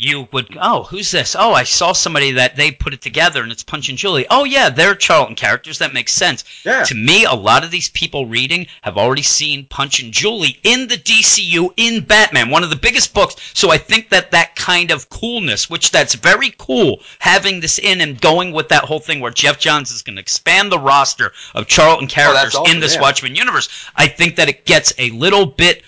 you would oh who's this? Oh i saw somebody that they put it together and it's punch and julie. Oh yeah they're charlton characters. That makes sense. Yeah. to me a lot of these people reading have already seen punch and julie in the dcu in batman one of the biggest books. So i think that that kind of coolness which that's very cool having this in and going with that whole thing where Geoff Johns is going to expand the roster of charlton oh, characters awesome, in this yeah. watchmen universe i think that it gets a little bit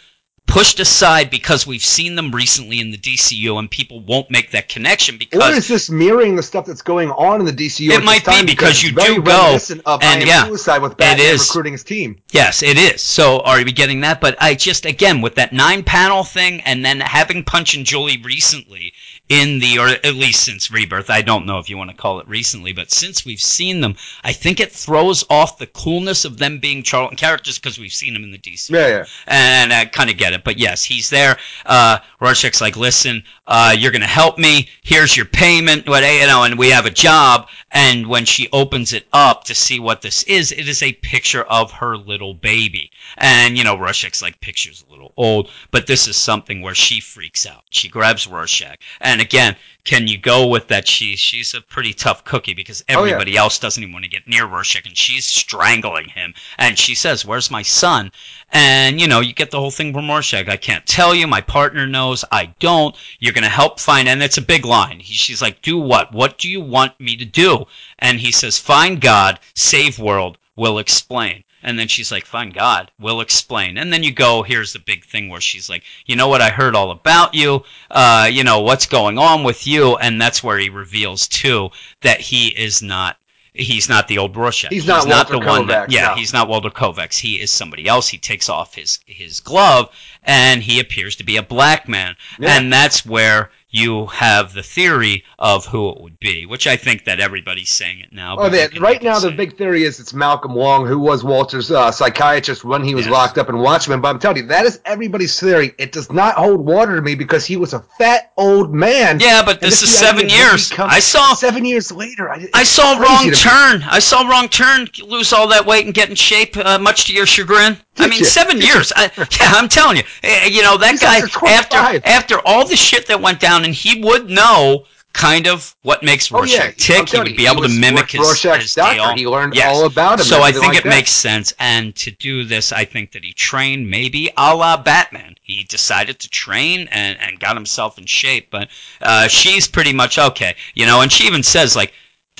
pushed aside because we've seen them recently in the DCU and people won't make that connection because. Or is this mirroring the stuff that's going on in the DCU? It might be time? because you do go, of and I yeah, Suicide with it Batman is. recruiting his team. Yes, it is. So are we getting that? But I just again with that nine panel thing and then having Punch and Julie recently in the or at least since Rebirth, I don't know if you want to call it recently, but since we've seen them, I think it throws off the coolness of them being Charlton characters because we've seen them in the DC. Yeah, yeah. and I kind of get it. But yes, he's there. Uh, Rorschach's like, listen, uh, you're gonna help me. Here's your payment. What you know, and we have a job. And when she opens it up to see what this is, it is a picture of her little baby. And you know, Rorschach's like, picture's a little old, but this is something where she freaks out. She grabs Rorschach, and again. Can you go with that? She's she's a pretty tough cookie because Oh, yeah. everybody else doesn't even want to get near Rorschach, and she's strangling him. And she says, "Where's my son?" And you know, you get the whole thing from Rorschach. I can't tell you. My partner knows. I don't. You're gonna help find. And it's a big line. He, she's like, "Do what? What do you want me to do?" And he says, "Find God, save world. We'll explain." And then she's like, "Find God, we'll explain." And then you go. Here's the big thing where she's like, "You know what? I heard all about you. Uh, you know what's going on with you." And that's where he reveals too that he is not. He's not the old Rorschach. He's not Walter the one that. Kovacs, Yeah, no. he's not Walter Kovacs. He is somebody else. He takes off his his glove and he appears to be a black man. Yeah. And that's where you have the theory of who it would be, which I think that everybody's saying it now. Oh, they, right now the it. big theory is it's Malcolm Long, who was Walter's uh, psychiatrist when he was Yes. locked up in Watchmen. But I'm telling you, that is everybody's theory. It does not hold water to me because he was a fat old man. Yeah, but And this is seven idea that he years. I saw seven years later. I, I saw wrong turn. I saw wrong turn. Lose all that weight and get in shape, uh, much to your chagrin. I mean, you? seven Did years. I, yeah, I'm telling you. Eh, You know that He's guy under 25. after after all the shit that went down, and he would know kind of what makes Oh, Rorschach yeah. I'm tick. He would be able to mimic his, Rorschach's his doctor. deal. He learned Yes. all about him. So I think like it that. makes sense. And to do this, I think that he trained maybe a la Batman. He decided to train and, and got himself in shape. But uh, she's pretty much okay, you know. And she even says like,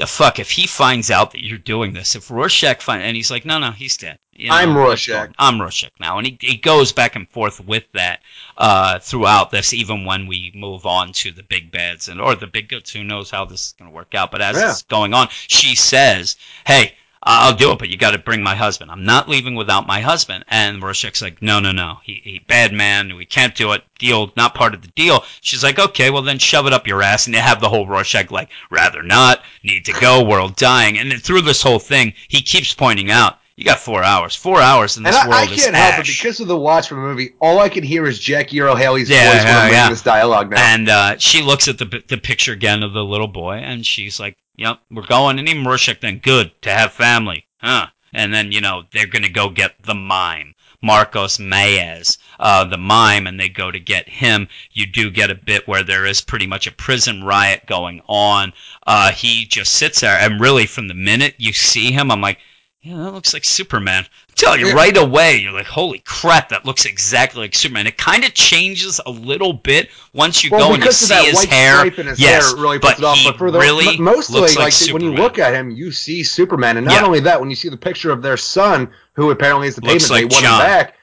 "The fuck if he finds out that you're doing this, if Rorschach find," and he's like, "No, no, he's dead." You know, I'm Rorschach. I'm Rorschach now, and he, he goes back and forth with that uh, throughout this, even when we move on to the big beds and or the big goods. Who knows how this is going to work out? But as Yeah. it's going on, she says, "Hey, I'll do it, but you got to bring my husband. I'm not leaving without my husband." And Rorschach's like, "No, no, no. He, he bad man. We can't do it. Deal, not part of the deal." She's like, "Okay, well then shove it up your ass." And they have the whole Rorschach like, "Rather not. Need to go. World dying." And then through this whole thing, he keeps pointing out. You got four hours. Four hours in And this I, I world can't help it because of the Watchmen movie. All I can hear is Jackie Earle Haley's Yeah, voice when I'm yeah. this dialogue now. And uh, she looks at the the picture again of the little boy, and she's like, "Yep, we're going." And even Rorschach then, good to have family, huh? And then you know they're gonna go get the mime, Marcos Maez, uh, the mime, and they go to get him. You do get a bit where there is pretty much a prison riot going on. Uh, he just sits there, and really from the minute you see him, I'm like. Yeah, that looks like Superman. I'm telling you Yeah. right away, you're like, holy crap, that looks exactly like Superman. It kind of changes a little bit once you well, go and you see that his white hair. stripe in his yes, hair, it really but puts it off. But for the really mostly, looks like like, when you look at him, you see Superman, and not Yeah. only that, when you see the picture of their son, who apparently is the Looks payment like they want him back,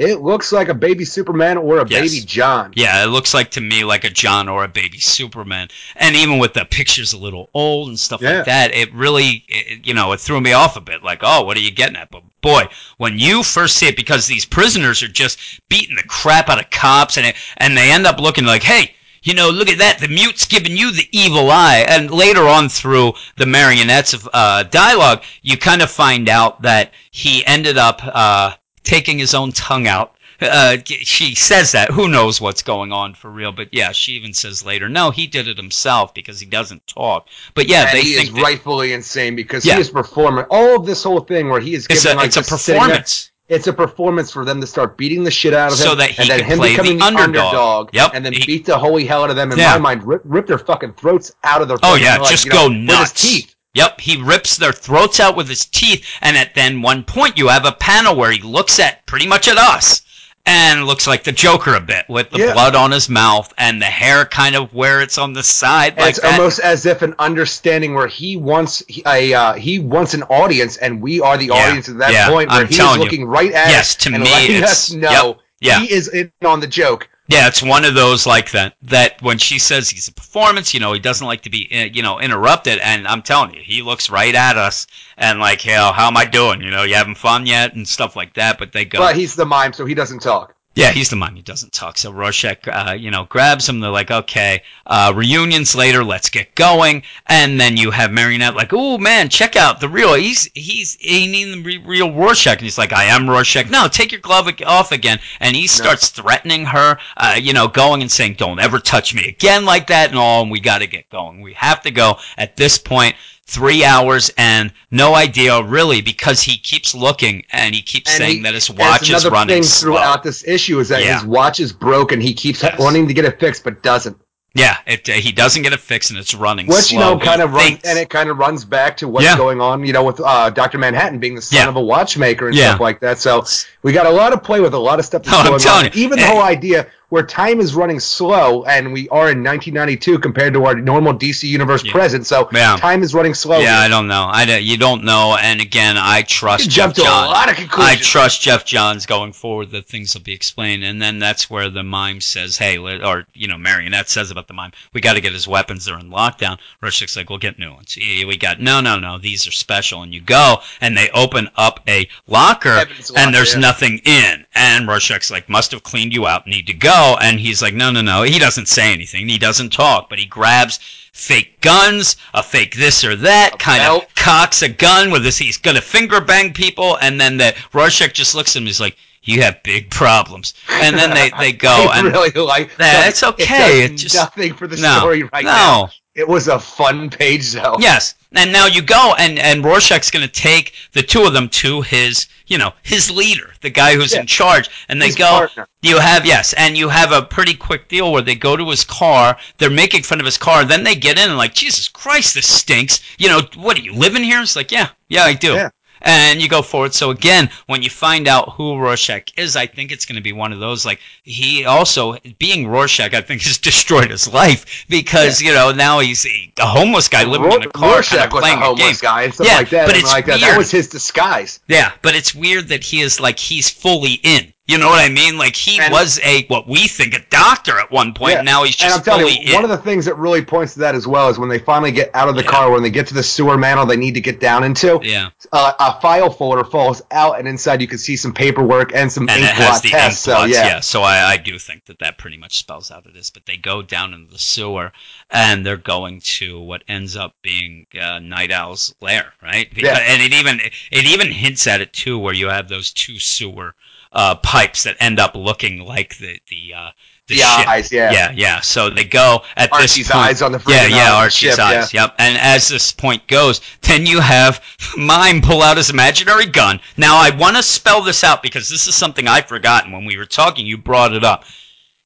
it looks like a baby Superman or a Yes. baby John. Yeah, it looks like to me like a John or a baby Superman. And even with the pictures a little old and stuff Yeah. like that, it really, it, you know, it threw me off a bit. Like, oh, what are you getting at? But boy, when you first see it, because these prisoners are just beating the crap out of cops, and it, and they end up looking like, hey. You know, look at that. The mute's giving you the evil eye. And later on through the marionettes of uh, dialogue, you kind of find out that he ended up uh, taking his own tongue out uh, she says that. Who knows what's going on for real? But yeah, she even says later, no, he did it himself because he doesn't talk. But yeah, and they he think is that rightfully insane because Yeah. he is performing all of this whole thing where he is it's giving a like it's a performance. It's a performance for them to start beating the shit out of him, So that he and then him becoming the underdog. underdog, Yep. and then He- beat the holy hell out of them. In Yeah. my mind, rip, rip their fucking throats out of their. Oh yeah, like, just you know, go with his nuts. teeth. Yep, he rips their throats out with his teeth, and at then one point you have a panel where he looks at pretty much at us. And looks like the Joker a bit, with the Yeah. blood on his mouth and the hair kind of where it's on the side, like it's that. almost as if an understanding where he wants a uh, he wants an audience, and we are the Yeah, audience at that yeah, point where I'm he is telling you. looking right at Yes, us to and me, letting it's- us know yeah. he is in on the joke. Yeah, it's one of those like that. That when she says he's a performance, you know, he doesn't like to be, uh, you know, interrupted. And I'm telling you, he looks right at us and like, hell, how am I doing? You know, you having fun yet and stuff like that. But they go, But he's the mime, so he doesn't talk. Yeah, he's the mime. He doesn't talk. So Rorschach, uh, you know, grabs him. They're like, okay, uh, reunions later. Let's get going. And then you have Marionette like, oh man, check out the real. He's he's he needs the real Rorschach. And he's like, I am Rorschach. No, take your glove off again. And he starts threatening her. Uh, you know, going and saying, don't ever touch me again like that. And all. And we got to get going. We have to go at this point. Three hours and no idea really because he keeps looking and he keeps And saying he- that his watch is running thing slow. throughout this issue is that Yeah. his watch is broken. He keeps Yes. wanting to get it fixed, but doesn't. Yeah, it, uh, he doesn't get it fixed and it's running Which you know kind of runs, and it kind of runs back to what's Yeah. going on, you know, with uh, Doctor Manhattan being the son Yeah. of a watchmaker and stuff like that. So we got a lot of play with a lot of stuff that's I'm going telling on. you. Even the whole idea where time is running slow, and we are in 1992 compared to our normal DC universe Yeah. present. So Yeah. time is running slow. yeah, I don't know. I don't- you don't know. And again, I trust Geoff jump a Johns. lot of I trust Geoff Johns going forward that things will be explained, and then that's where the mime says, "Hey," or you know, Marionette says about the mime, "We got to get his weapons. They're in lockdown." Rorschach's like, "We'll get new ones." We got no, no, no. These are special, and you go, and they open up a locker, locker, and there's yeah. nothing in, and Rorschach's like, "Must have cleaned you out. Need to go." Go, and he's like, no, no, no. He doesn't say anything. He doesn't talk, but he grabs fake guns, a fake this or that, kind of cocks a gun with this. He's gonna finger bang people, and then the Rorschach just looks at him. He's like, you have big problems, and then they they go I and. really like that. it's okay, It, it just- nothing for the no, story right no. now. It was a fun page though. Yes, and now you go, and and Rorschach's going to take the two of them to his, you know, his leader, the guy who's Yeah. in charge, and they His go. partner. You have yes, and you have a pretty quick deal where they go to his car. They're making fun of his car. Then they get in and like, Jesus Christ, this stinks. You know, what Are you living here? It's like, yeah, yeah, I do. Yeah. And you go forward. So again, when you find out who Rorschach is, I think it's going to be one of those. Like he also being Rorschach, I think has destroyed his life because you know now he's a, homeless guy living in a car, Rorschach kind of was a playing a guy and stuff Yeah, like that. but it's like that. That was his disguise. Yeah, but it's weird that he is like he's fully in. You know what I mean? Like he And- was a what we think a doctor at one point. Yeah. And now he's just. And I'm telling you, in. one of the things that really points to that as well is when they finally get out of the Yeah. car, when they get to the sewer manhole they need to get down into, yeah, uh, a file folder falls out, and inside you can see some paperwork and some and ink blot tests. ink So blots, yeah, So I, I do think that that pretty much spells out it is. But they go down into the sewer, and they're going to what ends up being uh, Nite Owl's lair, right? Yeah. And it even it even hints at it too, where you have those two sewer uh, pipes that end up looking like the the uh, the, the ship. eyes, yeah. yeah, yeah. So they go at Archie's this point. eyes on the front Yeah, yeah, uh, Archie's ship, eyes. Yep. And as this point goes, then you have Mime pull out his imaginary gun. Now I want to spell this out because this is something I've forgotten when we were talking. You brought it up.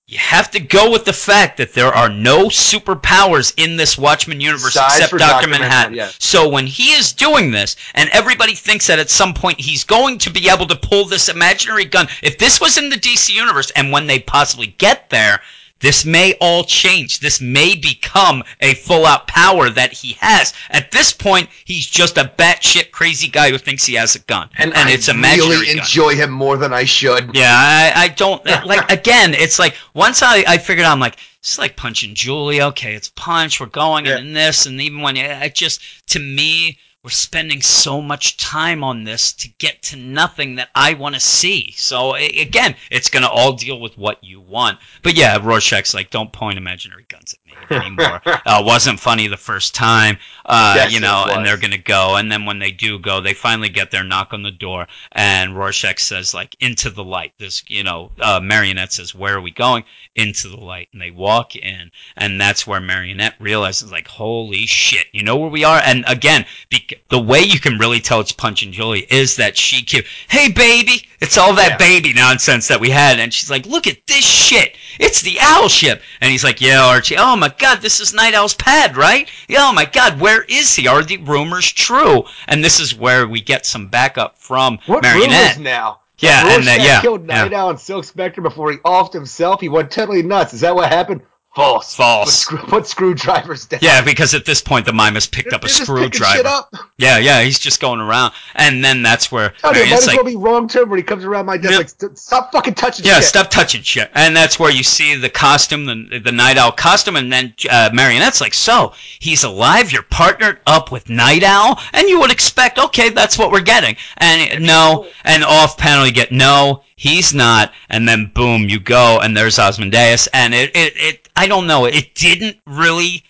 You have to go with the fact that there are no superpowers in this Watchmen universe except Dr. Dr. Manhattan. Manhattan, yeah. So when he is doing this, and everybody thinks that at some point he's going to be able to pull this imaginary gun, if this was in the DC universe, and when they possibly get there, this may all change. This may become a full out power that he has. At this point, he's just a batshit crazy guy who thinks he has a gun. And, I it's imaginary really gun. enjoy him more than I should. Yeah, I, I don't like. Again, it's like once I, I figured out, I'm like, it's like punching Julie. Okay, it's punch. We're going Yeah. and in this, and even when I just to me, we're spending so much time on this to get to nothing that I want to see. So again, it's gonna all deal with what you want. But yeah, Rorschach's like, don't point imaginary guns anymore. uh, wasn't funny the first time, uh, Yes, you know, and they're gonna go, and then when they do go, they finally get there, knock on the door, and Rorschach says like into the light. This you know uh, Marionette says where are we going? Into the light, and they walk in, and that's where Marionette realizes like holy shit, you know where we are. And again, bec- the way you can really tell it's Punch and Julie is that she cute, hey baby, it's all that Yeah. baby nonsense that we had, and she's like look at this shit, it's the owl ship, and he's like yeah Archie, oh my god this is Nite Owl's pad right? Yeah, oh my god where is he? Are the rumors true? And this is where we get some backup from What Marionette. rumors now? Yeah, and that- Rorschach yeah, killed Nite Owl and Silk Spectre before he offed himself. He went totally nuts. Is that what happened? False. False. What, screw, put screwdrivers down. Yeah, because at this point the mime has picked up a They're picking shit screwdriver. up. Yeah, yeah, he's just going around, and then that's where Oh, you, it might as like, well be wrong turn when he comes around my desk. Like, stop fucking touching shit. yeah, shit. stop touching shit, and that's where you see the costume, the the Nite Owl costume, and then uh, Marionette's like, so he's alive, you're partnered up with Nite Owl, and you would expect, okay, that's what we're getting, and no, and off panel you get no. He's not, and then boom, you go, and there's Ozymandias, and it, it, it, I don't know, it didn't really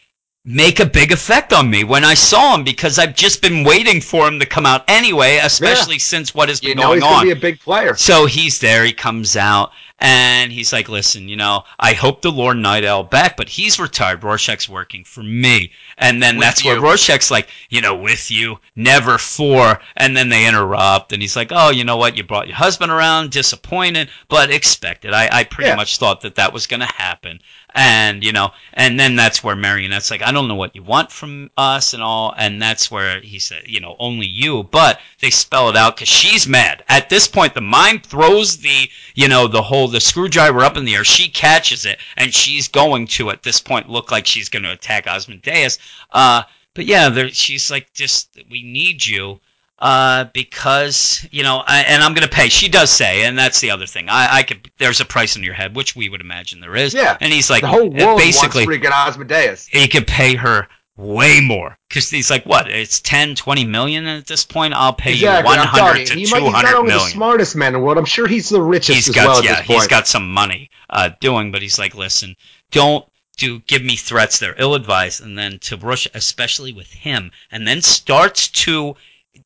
make a big effect on me when I saw him because I've just been waiting for him to come out anyway, especially since what has You been know going he's on. be a big player. So he's there, he comes out, and he's like, listen, you know, I hope the Lord Nite Owl back, but he's retired. Rorschach's working for me. And then With that's where you. Rorschach's like, you know, with you, never for. And then they interrupt, and he's like, oh, you know what, you brought your husband around, disappointed, but expected. I, I pretty Yeah. much thought that that was going to happen. And, you know, and then that's where Marionette's like, I don't know what you want from us and all. And that's where he said, you know, only you. But they spell it out because she's mad. At this point, the mime throws the, you know, the whole, the screwdriver up in the air. She catches it and she's going to, at this point, look like she's going to attack Ozymandias. Uh, but yeah, there, she's like, just, we need you uh, because you know, I, and I'm gonna pay. She does say, and that's the other thing. I, I could. There's a price in your head, which we would imagine there is. Yeah. And he's like, the whole world basically, wants freaking Ozymandias. he could pay her way more. Because he's like what it's 10 20 million at this point? I'll pay Exactly. you I'm telling 100 you, to he 200 might, he's not only the smartest man in the world. I'm sure he's the richest he's as got well yeah he's got some money uh doing but he's like listen don't do give me threats they're ill advised and then to Rush especially with him and then starts to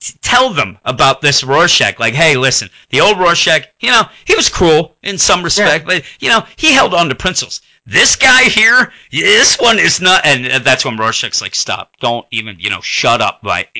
t- tell them about this Rorschach. Like hey listen the old Rorschach you know he was cruel in some respect but you know he held on to principles this guy here this one is not and uh, that's when Rorschach's like stop don't even you know shut up like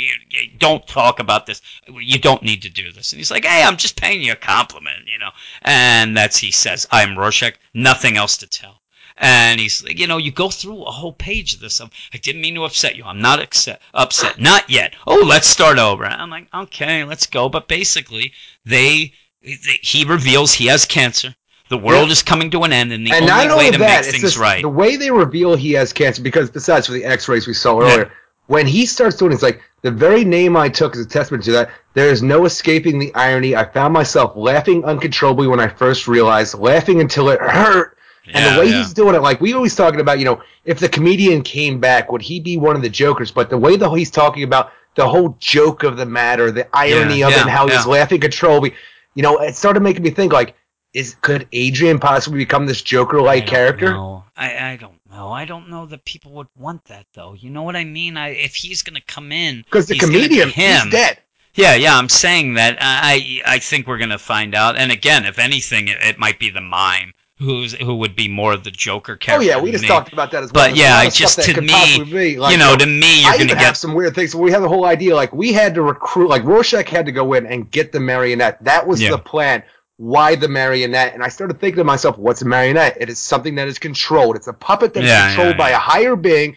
don't talk about this you don't need to do this and he's like hey I'm just paying you a compliment you know and that's he says I'm Rorschach nothing else to tell and he's like, you know, you go through a whole page of this. Of, I didn't mean to upset you. I'm not upset. Upset. Not yet. Oh, let's start over. I'm like, okay, let's go. But basically, they, they he reveals he has cancer. The world Yeah. is coming to an end, and the and only way to that, make things just right. the way they reveal he has cancer. Because besides for the X-rays we saw Yeah. earlier, when he starts doing, it, it's like the very name I took is a testament to that. There is no escaping the irony. I found myself laughing uncontrollably when I first realized, laughing until it hurt. And Yeah, the way yeah. he's doing it, like we always talking about, you know, if the comedian came back, would he be one of the jokers? But the way that he's talking about the whole joke of the matter, the irony Yeah, of it, and how he's yeah. laughing controllably, you know, it started making me think like, is could Adrian possibly become this Joker-like character? know. I, I don't know. I don't know that people would want that though. You know what I mean? I, if he's gonna come in, Because the he's gonna be comedian, him. he's dead. Yeah, yeah, I'm saying that. Uh, I I think we're gonna find out. And again, if anything, it, it might be the mime who's who would be more of the Joker character. Oh yeah, we just me. talked about that as well. But There's yeah, I just to me, like, you know, uh, to me, you're I gonna get have some weird things. We have the whole idea, like we had to recruit, like Rorschach had to go in and get the marionette. That was Yeah. the plan. Why the marionette? And I started thinking to myself, what's a marionette? It is something that is controlled. It's a puppet that is Yeah, controlled yeah, by a higher being.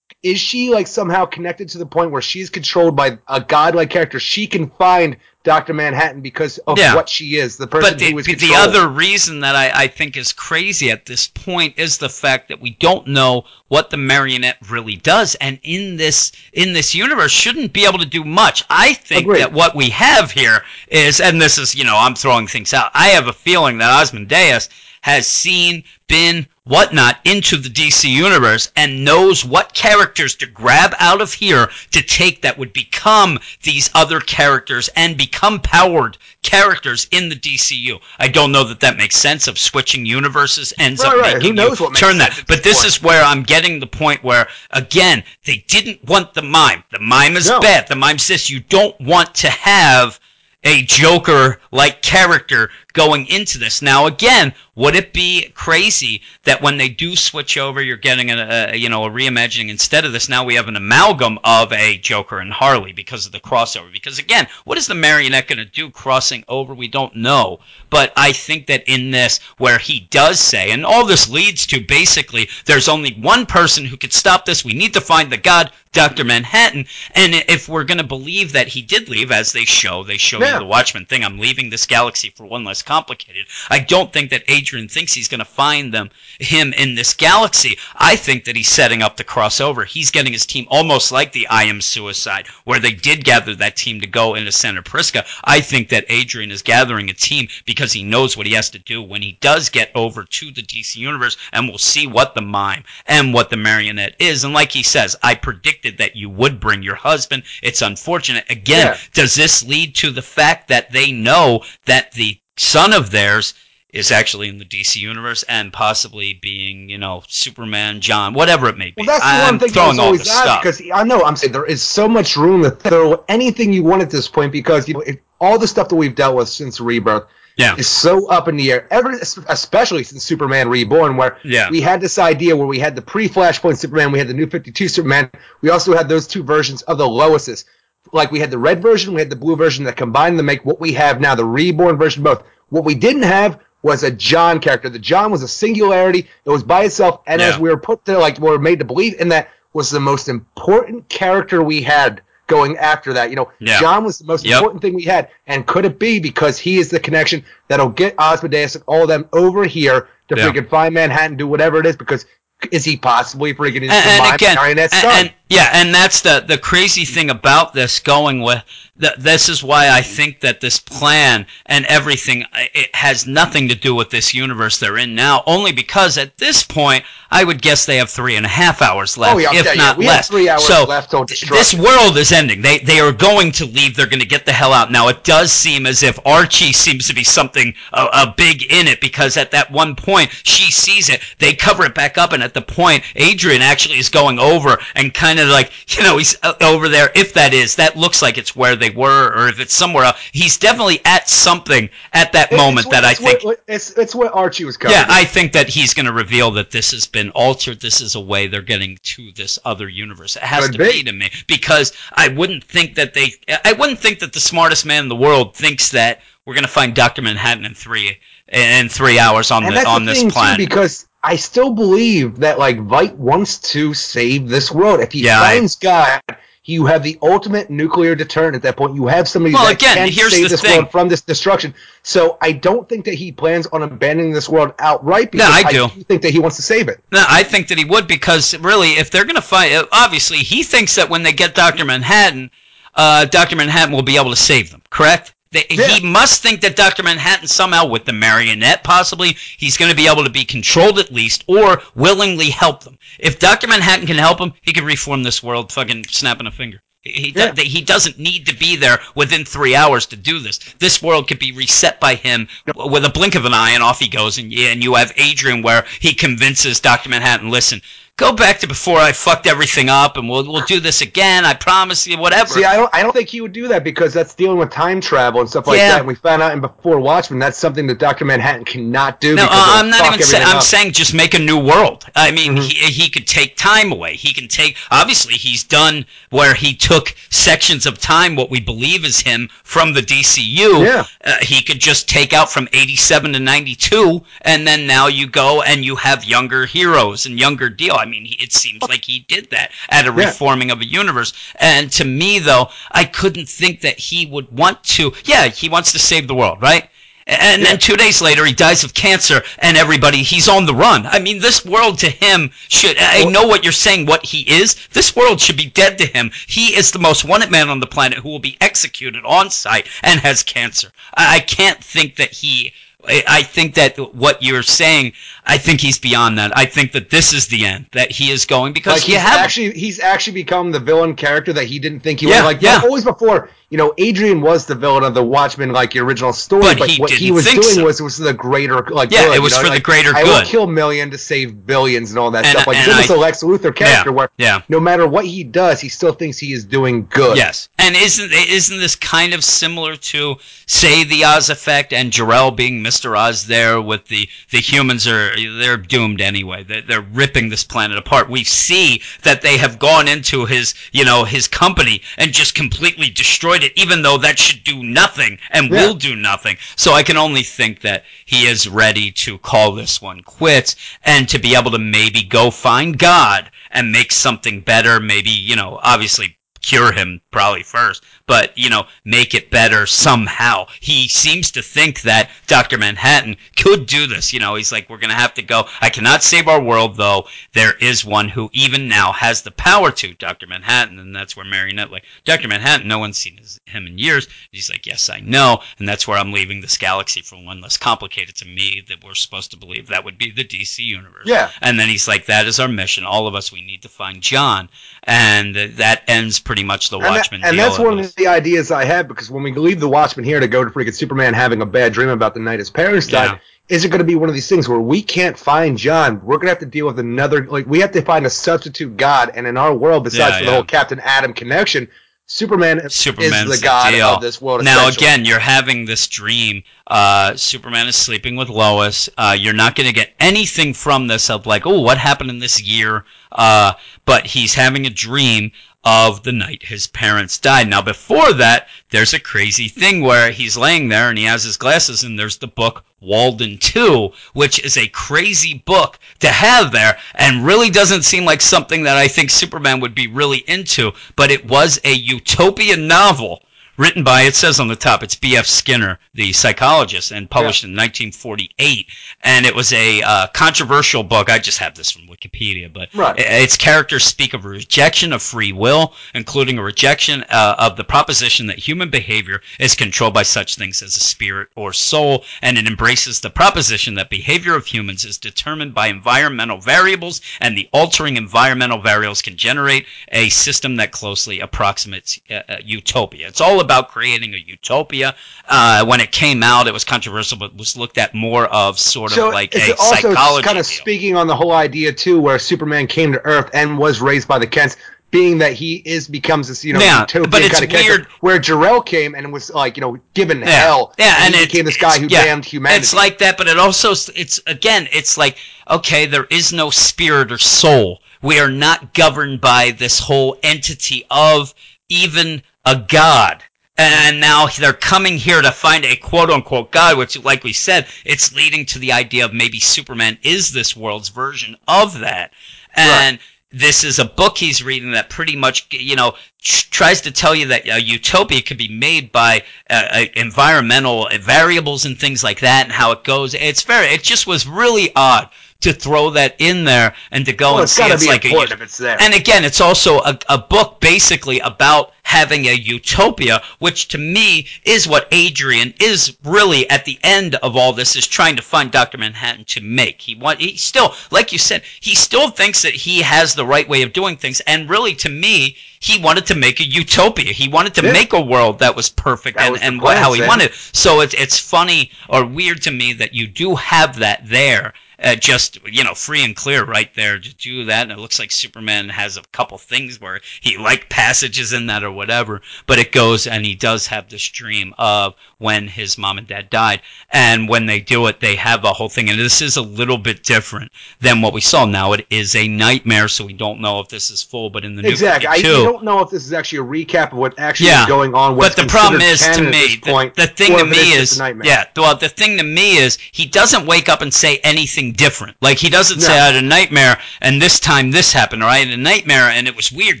Is she like somehow connected to the point where she's controlled by a godlike character? She can find Doctor Manhattan because of Yeah. what she is, the person but the, who is the other reason that I, I think is crazy at this point is the fact that we don't know what the marionette really does and in this in this universe shouldn't be able to do much i think Agreed. that what we have here is and this is you know i'm throwing things out i have a feeling that Ozymandias has seen been whatnot into the dc universe and knows what characters to grab out of here to take that would become these other characters and become powered characters in the DCU. I don't know that that makes sense of switching universes ends Right, up right. Who making knows you what makes turn that. But this this point. is where I'm getting the point where again they didn't want the mime. The mime is No. bad. The mime says you don't want to have a Joker like character going into this. Now again, would it be crazy that when they do switch over, you're getting a, a you know a reimagining instead of this? Now we have an amalgam of a Joker and Harley because of the crossover. Because again, what is the marionette going to do crossing over? We don't know. But I think that in this, where he does say, and all this leads to basically, there's only one person who could stop this. We need to find the God, Dr. Manhattan. And if we're going to believe that he did leave, as they show, they show Yeah. you the Watchmen thing, I'm leaving this galaxy for one less complicated. I don't think that Adrian thinks he's going to find them, him in this galaxy. I think that he's setting up the crossover. He's getting his team almost like the I Am Suicide, where they did gather that team to go into Santa Prisca. I think that Adrian is gathering a team because he knows what he has to do when he does get over to the DC Universe, and we'll see what the mime and what the marionette is. And like he says, I predicted that you would bring your husband. It's unfortunate. Again, Yeah. does this lead to the fact that they know that the son of theirs is actually in the DC universe and possibly being, you know, Superman, John, whatever it may be. Well, that's the I'm one thing that throwing was all always this stuff. because I know I'm saying there is so much room to throw anything you want at this point because you know if, all the stuff that we've dealt with since Rebirth yeah. is so up in the air. Ever, especially since Superman Reborn, where Yeah. we had this idea where we had the pre-Flashpoint Superman, we had the New Fifty Two Superman, we also had those two versions of the Loises. Like we had the red version, we had the blue version that combined to make what we have now, the reborn version both. What we didn't have was a John character. The John was a singularity. It was by itself, and as we were put there, like we were made to believe in that was the most important character we had going after that. You know, Yeah. John was the most Yep. important thing we had. And could it be because he is the connection that'll get Ozymandias and all of them over here to Yeah. freaking find Manhattan, do whatever it is? Because is he possibly freaking and, and again, and, and Yeah, and that's the the crazy thing about this going with th- this is why I think that this plan and everything uh, it has nothing to do with this universe they're in now. Only because at this point, I would guess they have three and a half hours oh, left, Oh, yeah, if yeah, yeah. not We have less. three hours so left destruction. this world is ending. They they are going to leave. They're going to get the hell out. Now it does seem as if Archie seems to be something a, a big in it because at that one point she sees it. They cover it back up, and at the point Adrian actually is going over and kind of like you know he's uh, over there. If that is, that looks like it's where they were, or if it's somewhere else. He's definitely at something at that It's moment what- that I it's what- think. it's it's what Archie was covering. Yeah, I think that he's going to reveal that this has been altered. This is a way they're getting to this other universe. It has Could to be. be to me because I wouldn't think that they. I wouldn't think that the smartest man in the world thinks that we're going to find Doctor Manhattan in three in three hours on the on this planet. too, because I still believe that like Veidt wants to save this world. If he Yeah, I- finds God, you have the ultimate nuclear deterrent at that point. You have somebody Well, that again, can save this thing. world from this destruction. So I don't think that he plans on abandoning this world outright. Because I do. think that he wants to save it. No, I think that he would because really, if they're going to fight, uh, obviously he thinks that when they get Doctor Manhattan, uh, Doctor Manhattan will be able to save them. Correct? They, Yeah. He must think that Doctor Manhattan somehow, with the marionette, possibly he's going to be able to be controlled at least, or willingly help them. If Doctor Manhattan can help him, he can reform this world, fucking snapping a finger. He, he, do- he doesn't need to be there within three hours to do this. This world could be reset by him w- with a blink of an eye, and off he goes. And, and you have Adrian where he convinces Doctor Manhattan, listen, go back to before I fucked everything up, and we'll we'll do this again. I promise you, whatever. See, I don't, I don't think he would do that because that's dealing with time travel and stuff like Yeah. that. And we found out in Before Watchmen that's something that Doctor Manhattan cannot do. No, because uh, I'm not even saying. I'm up. saying just make a new world. I mean, Mhm. he, he could take time away. He can take. Obviously, he's done where he took sections of time, what we believe is him from the DCU. Yeah. Uh, he could just take out from 87 to 92, and then now you go and you have younger heroes and younger deal. I mean, it seems oh. like he did that at a Yeah. reforming of a universe. And to me, though, I couldn't think that he would want to. Yeah, he wants to save the world, right? And Yeah. then two days later, he dies of cancer, and everybody, he's on the run. I mean, this world to him should. I know what you're saying, what he is. This world should be dead to him. He is the most wanted man on the planet who will be executed on site and has cancer. I, can't think that he. I think that what you're saying, I think he's beyond that. I think that this is the end, that he is going because like have actually he's actually become the villain character that he didn't think he Yeah, was. Like yeah. always before, you know, Adrian was the villain of the Watchmen, like the original story. But But, he what he was doing so. was was the greater like Yeah, good, it was you know, for the greater I will good. kill million to save billions and all that And- stuff. Like and he's almost I- a Lex Luthor character Yeah, where yeah. no matter what he does, he still thinks he is doing good. Yes, and isn't isn't this kind of similar to say the Oz effect and Jor-El being Mr. Oz there with the the humans are they're doomed anyway. They're, they're ripping this planet apart. We see that they have gone into his you know his company and just completely destroyed it, even though that should do nothing and Yeah. will do nothing. So I can only think that he is ready to call this one quits and to be able to maybe go find God and make something better. Maybe you know obviously cure him probably first, but you know, make it better somehow. He seems to think that Dr. Manhattan could do this. You know, he's like, we're gonna have to go. I cannot save our world though. There is one who even now has the power to, Dr. Manhattan, and that's where Marionette like, Dr. Manhattan, no one's seen his, him in years. He's like, yes, I know, and that's where I'm leaving this galaxy for one less complicated to me that we're supposed to believe that would be the DC universe. Yeah. And then he's like, that is our mission. All of us, we need to find John. And that ends pretty much the And, that- and that's one of the ideas I had because when we leave the Watchmen here to go to freaking Superman having a bad dream about the night his parents died, Yeah. is it going to be one of these things where we can't find John? We're going to have to deal with another, like, we have to find a substitute God. And in our world, besides Yeah, for yeah. the whole Captain Atom connection, Superman Superman's is the God deal. of this world. Now again, you're having this dream. Uh, Superman is sleeping with Lois. Uh, you're not going to get anything from this of like, oh, what happened in this year? Uh, but he's having a dream of the night his parents died. Now before that, there's a crazy thing where he's laying there and he has his glasses and there's the book Walden 2, which is a crazy book to have there and really doesn't seem like something that I think Superman would be really into, but it was a utopian novel written by it says on the top it's B.F. Skinner, the psychologist, and published yeah. in 1948. And it was a uh, controversial book. I just have this from Wikipedia, but right. its characters speak of a rejection of free will, including a rejection uh, of the proposition that human behavior is controlled by such things as a spirit or soul, and it embraces the proposition that behavior of humans is determined by environmental variables, and the altering environmental variables can generate a system that closely approximates uh, uh utopia. It's all about creating a utopia. Uh, when it came out, it was controversial, but was looked at more of sort of so like a also psychology. kind of deal. speaking on the whole idea too, where Superman came to Earth and was raised by the Kents being that he is becomes this you know yeah, but it's kind of weird where Jor-El came and was like you know given yeah. hell yeah and, and he became this guy who yeah, damned humanity it's like that but it also it's again it's like okay there is no spirit or soul we are not governed by this whole entity of even a god and now they're coming here to find a quote unquote God, which, like we said, it's leading to the idea of maybe Superman is this world's version of that. And right this is a book he's reading that pretty much you know tries to tell you that a utopia could be made by uh, uh, environmental variables and things like that and how it goes. It's very it just was really odd to throw that in there and to go well, and see it's like a, if it's there. and again it's also a, a book basically about having a utopia, which to me is what Adrian is really at the end of all this is trying to find Dr. Manhattan to make. He want he still, like you said, he still thinks that he has the right way of doing things. And really to me, he wanted to make a utopia. He wanted to yeah. make a world that was perfect that and, was and plan, how he wanted. So it's it's funny or weird to me that you do have that there uh, just you know free and clear right there to do that. And it looks like Superman has a couple things where he like passages in that or whatever, but it goes and he does have this dream of when his mom and dad died, and when they do it, they have a whole thing. And this is a little bit different than what we saw. Now it is a nightmare, so we don't know if this is full. But in the new exactly, I don't know if this is actually a recap of what actually yeah, is going on. With But the problem is to me, the, the, thing to me is, yeah, well, the thing to me is he doesn't wake up and say anything different. Like he doesn't no. say I had a nightmare and this time this happened, or I had a nightmare and it was weird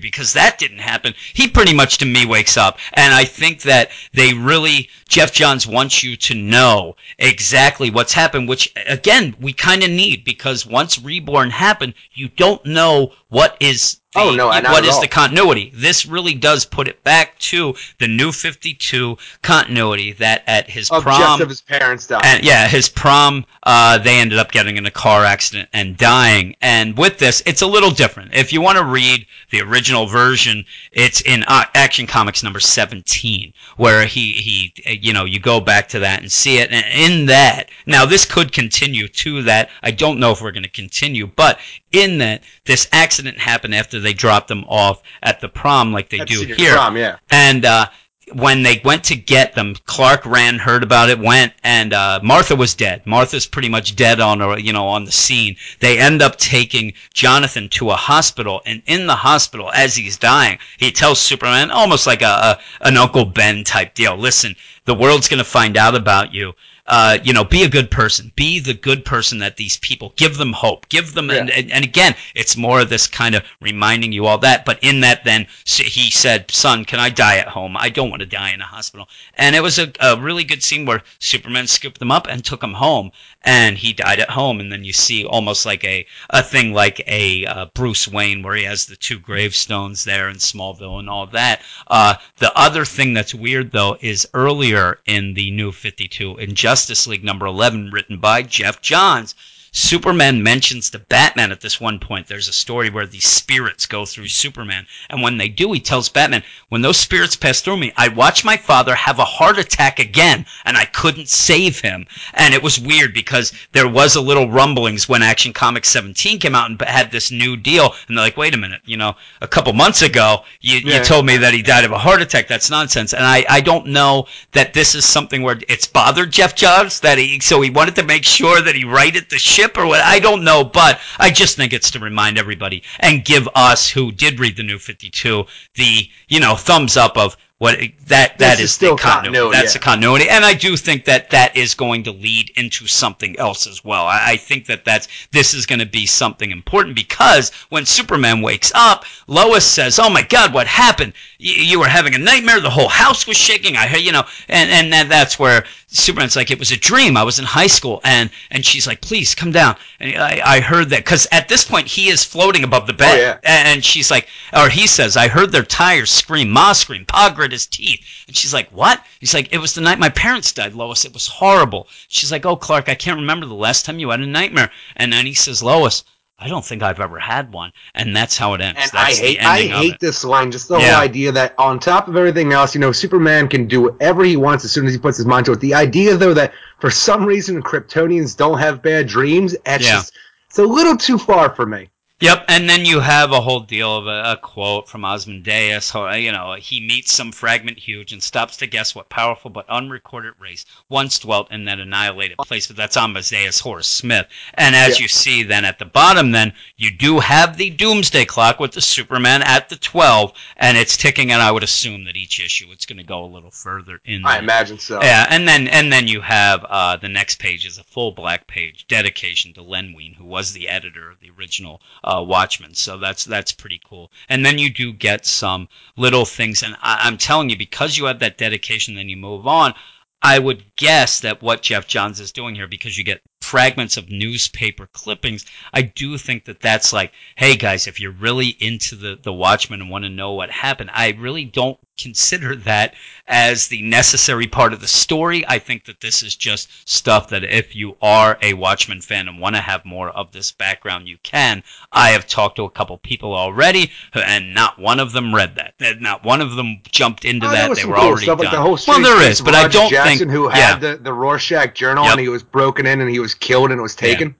because that didn't happen. He pretty much to me wakes up, and I think that they really Geoff Johns wants you to know exactly what's happened, which again we kind of need because once Reborn happened, you don't know what is the, oh no, what is the continuity? This really does put it back to the New Fifty Two continuity that at his of prom, of his parents dying. And, yeah, his prom, uh, they ended up getting in a car accident and dying. And with this, it's a little different. If you want to read the original version, it's in uh, Action Comics number seventeen, where he he you know you go back to that and see it. And in that, now this could continue to that. I don't know if we're going to continue, but in that this accident happened after they dropped them off at the prom like they at do here. Prom, yeah. And uh, when they went to get them, Clark ran, heard about it, went, and uh, Martha was dead. Martha's pretty much dead on, you know, on the scene. They end up taking Jonathan to a hospital, and in the hospital, as he's dying, he tells Superman, almost like a, a an Uncle Ben type deal. Listen, the world's going to find out about you uh, you know, be a good person. Be the good person that these people give them hope. Give them, yeah. and, and, and, again, it's more of this kind of reminding you all that. But in that, then he said, "Son, can I die at home? I don't want to die in a hospital." And it was a, a really good scene where Superman scooped them up and took them home, and he died at home. And then you see almost like a a thing like a uh, Bruce Wayne where he has the two gravestones there in Smallville and all that. Uh, the other thing that's weird though is earlier in the New Fifty Two, in Justice League number 11, written by Geoff Johns. Superman mentions to Batman at this one point. There's a story where these spirits go through Superman. And when they do, he tells Batman, when those spirits pass through me, I watched my father have a heart attack again, and I couldn't save him. And it was weird because there was a little rumblings when Action Comics 17 came out and had this new deal. And they're like, wait a minute, you know, a couple months ago, you, yeah. you told me that he died of a heart attack. That's nonsense. And I, I don't know that this is something where it's bothered Geoff Johns that he, so he wanted to make sure that he righted the ship or what. I don't know, but I just think it's to remind everybody and give us who did read the new 52 the, you know, thumbs up of what that that is is still the continuity. continuity, That's yeah. the continuity, and I do think that that is going to lead into something else as well. I, I think that that's this is going to be something important because when Superman wakes up, Lois says, "Oh my God, what happened? You, you were having a nightmare. The whole house was shaking. I heard, you know." And and that, that's where Superman's like, "It was a dream. I was in high school." And and she's like, "Please come down." And I, I heard that because at this point he is floating above the bed, Oh, yeah. and she's like, or he says, "I heard their tires scream, Ma scream, Pa his teeth." And she's like, "What?" He's like, "It was the night my parents died, Lois. It was horrible." She's like, "Oh, Clark, I can't remember the last time you had a nightmare." And then he says, "Lois." I don't think I've ever had one, and that's how it ends. And that's I hate, I hate this line. Just the Yeah. whole idea that on top of everything else, you know, Superman can do whatever he wants as soon as he puts his mind to it. The idea, though, that for some reason Kryptonians don't have bad dreams, it's Yeah. just it's a little too far for me. Yep, and then you have a whole deal of a, a quote from Ozymandias. how, You know, he meets some fragment huge and stops to guess what powerful but unrecorded race once dwelt in that annihilated place. But that's Ozymandias Horace Smith. And as Yeah. you see, then at the bottom, then you do have the Doomsday Clock with the Superman at the twelve, and it's ticking. And I would assume that each issue it's going to go a little further in. I there. imagine so. Yeah, and then and then you have uh, the next page is a full black page dedication to Len Wein, who was the editor of the original uh, Uh, Watchmen. So that's that's pretty cool. And then you do get some little things, and I, I'm telling you, because you have that dedication, then you move on. I would guess that what Geoff Johns is doing here, because you get fragments of newspaper clippings, I do think that that's like, hey guys, if you're really into the the Watchmen and want to know what happened, I really don't consider that as the necessary part of the story. I think that this is just stuff that if you are a Watchmen fan and want to have more of this background, you can. I have talked to a couple people already, and not one of them read that. Not one of them jumped into Oh, that. They were cool already stuff, done. like the whole well, there is, there case is, of but I don't Jackson, think who yeah. had the, the Rorschach journal Yep. and he was broken in and he was killed and it was taken. Yeah,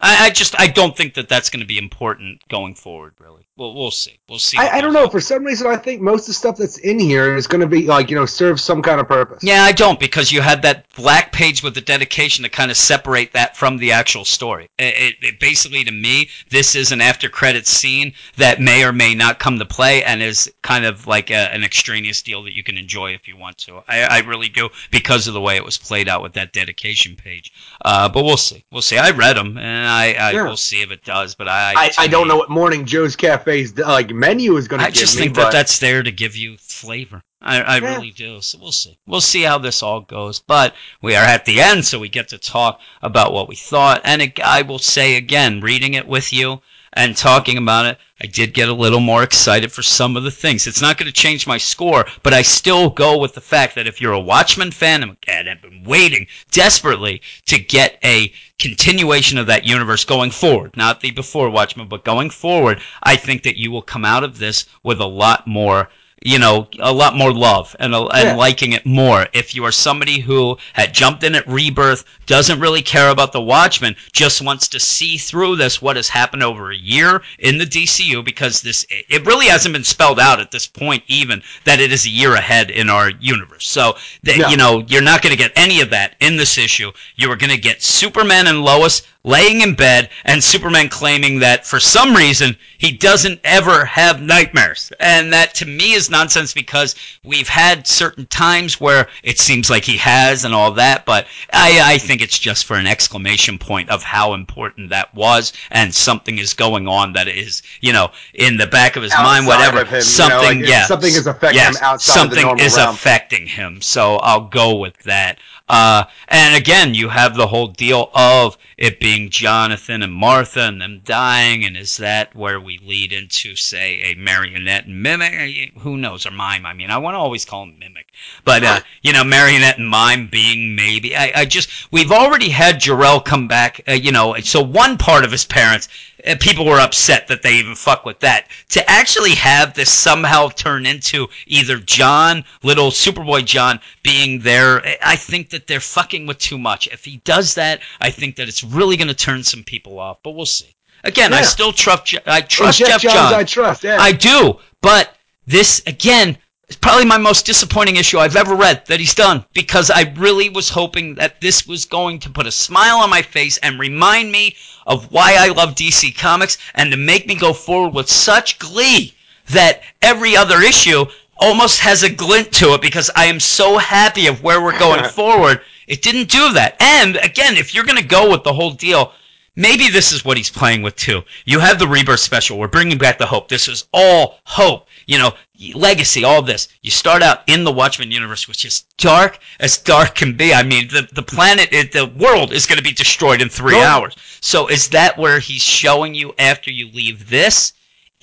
I, I just I don't think that that's going to be important going forward. Really, well, we'll see. We'll see. I, I don't know. For some reason, I think most of the stuff that's in here is going to be like you know serve some kind of purpose. Yeah, I don't because you had that black page with the dedication to kind of separate that from the actual story. It, it, it basically, to me, this is an after credits scene that may or may not come to play and is kind of like a, an extraneous deal that you can enjoy if you want to. I, I really do because of the way it was played out with that dedication page. Uh, but we'll see. We'll see. I read them and I, I Yeah. will see if it does. But I, I, I don't me- know what Morning Joe's Cafe's uh, like menu is going to I give just me, think but that that's there to give you flavor. I, I Yeah. really do. So we'll see. We'll see how this all goes. But we are at the end, so we get to talk about what we thought. And it, I will say again, reading it with you and talking about it, I did get a little more excited for some of the things. It's not going to change my score, but I still go with the fact that if you're a Watchmen fan and have been waiting desperately to get a continuation of that universe going forward, not the before Watchmen, but going forward, I think that you will come out of this with a lot more you know, a lot more love and, and Yeah. liking it more. If you are somebody who had jumped in at Rebirth, doesn't really care about the Watchmen, just wants to see through this, what has happened over a year in the DCU, because this, it really hasn't been spelled out at this point, even that it is a year ahead in our universe. So, that, Yeah. you know, you're not going to get any of that in this issue. You are going to get Superman and Lois laying in bed and Superman claiming that for some reason he doesn't ever have nightmares. And that to me is nonsense because we've had certain times where it seems like he has and all that, but I, I think it's just for an exclamation point of how important that was and something is going on that is, you know, in the back of his mind, whatever. him, you know, something, like, yeah. something is affecting yes, him outside something is realm. affecting him. So I'll go with that. Uh, and again, you have the whole deal of it being Jonathan and Martha and them dying, and is that where we lead into, say, a marionette and mimic? Who knows, or mime? I mean, I want to always call him mimic, but uh, you know, marionette and mime being maybe. I, I just we've already had Jor-El come back. Uh, you know, so one part of his parents uh, people were upset that they even fuck with that. To actually have this somehow turn into either John, little Superboy John, being there, I- I think that they're fucking with too much. If he does that, I think that it's really going to turn some people off. But we'll see. Again, I still trust. I trust Geoff, Geoff, Johns, Johns. I trust. Yeah. I do, but this again is probably my most disappointing issue I've ever read that he's done because I really was hoping that this was going to put a smile on my face and remind me of why I love DC Comics and to make me go forward with such glee that every other issue almost has a glint to it because I am so happy of where we're going forward. It didn't do that. And again, if you're going to go with the whole deal, maybe this is what he's playing with too. You have the Rebirth special. We're bringing back the hope. This is all hope. You know, legacy, all this. You start out in the Watchmen universe, which is dark as dark can be. I mean, the, the planet, the world is going to be destroyed in three hours. So is that where he's showing you after you leave this?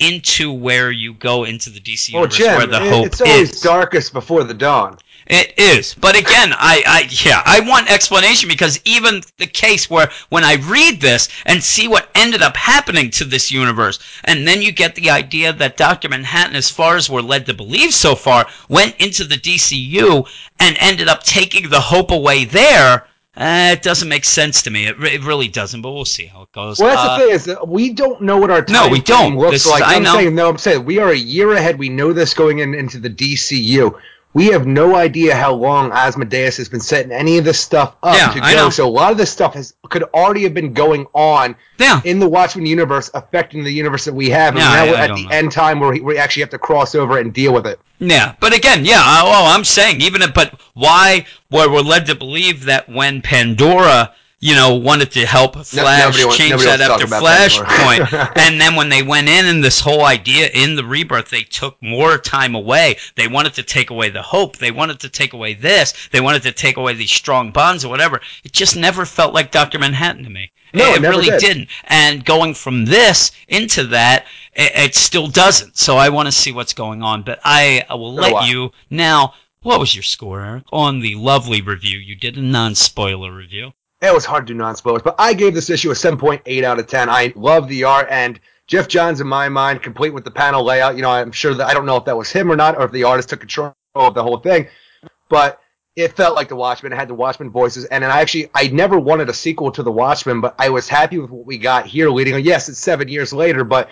Into where you go into the DC universe, Jim, where the hope it's always is. darkest before the dawn. It is, but again, I, I, yeah, I want explanation because even the case where when I read this and see what ended up happening to this universe, and then you get the idea that Doctor Manhattan, as far as we're led to believe so far, went into the DCU and ended up taking the hope away there. Uh, it doesn't make sense to me. It, re- it really doesn't, but we'll see how it goes. Well, that's Uh, the thing is that we don't know what our time No, we don't. looks This is- like. I I'm know. saying no. I'm saying we are a year ahead. We know this going in, into the DCU. We have no idea how long Ozymandias has been setting any of this stuff up Yeah, to go. I know. So a lot of this stuff has could already have been going on Yeah. in the Watchmen universe, affecting the universe that we have. And Yeah, now I- we're I at don't the know. end time where we, we actually have to cross over and deal with it. Yeah, but again, yeah. Uh, well, I'm saying even if, but why? Where we're led to believe that when Pandora, you know, wanted to help Flash wants- change nobody that wants to after talk about Pandora. Flashpoint, and then when they went in and this whole idea in the rebirth, they took more time away. They wanted to take away the hope. They wanted to take away this. They wanted to take away these strong bonds or whatever. It just never felt like Doctor Manhattan to me. No, it, it really did. didn't. And going from this into that, it, it still doesn't. So I want to see what's going on. But I, I will let you now. What was your score, Eric, on the lovely review? You did a non-spoiler review. It was hard to do non-spoilers, but I gave this issue a 7.8 out of 10. I love the art, and Geoff Johns, in my mind, complete with the panel layout. You know, I'm sure that I don't know if that was him or not, or if the artist took control of the whole thing, but it felt like the Watchmen. It had the Watchmen voices, and I actually I never wanted a sequel to the Watchmen, but I was happy with what we got here. Leading, on. yes, it's seven years later, but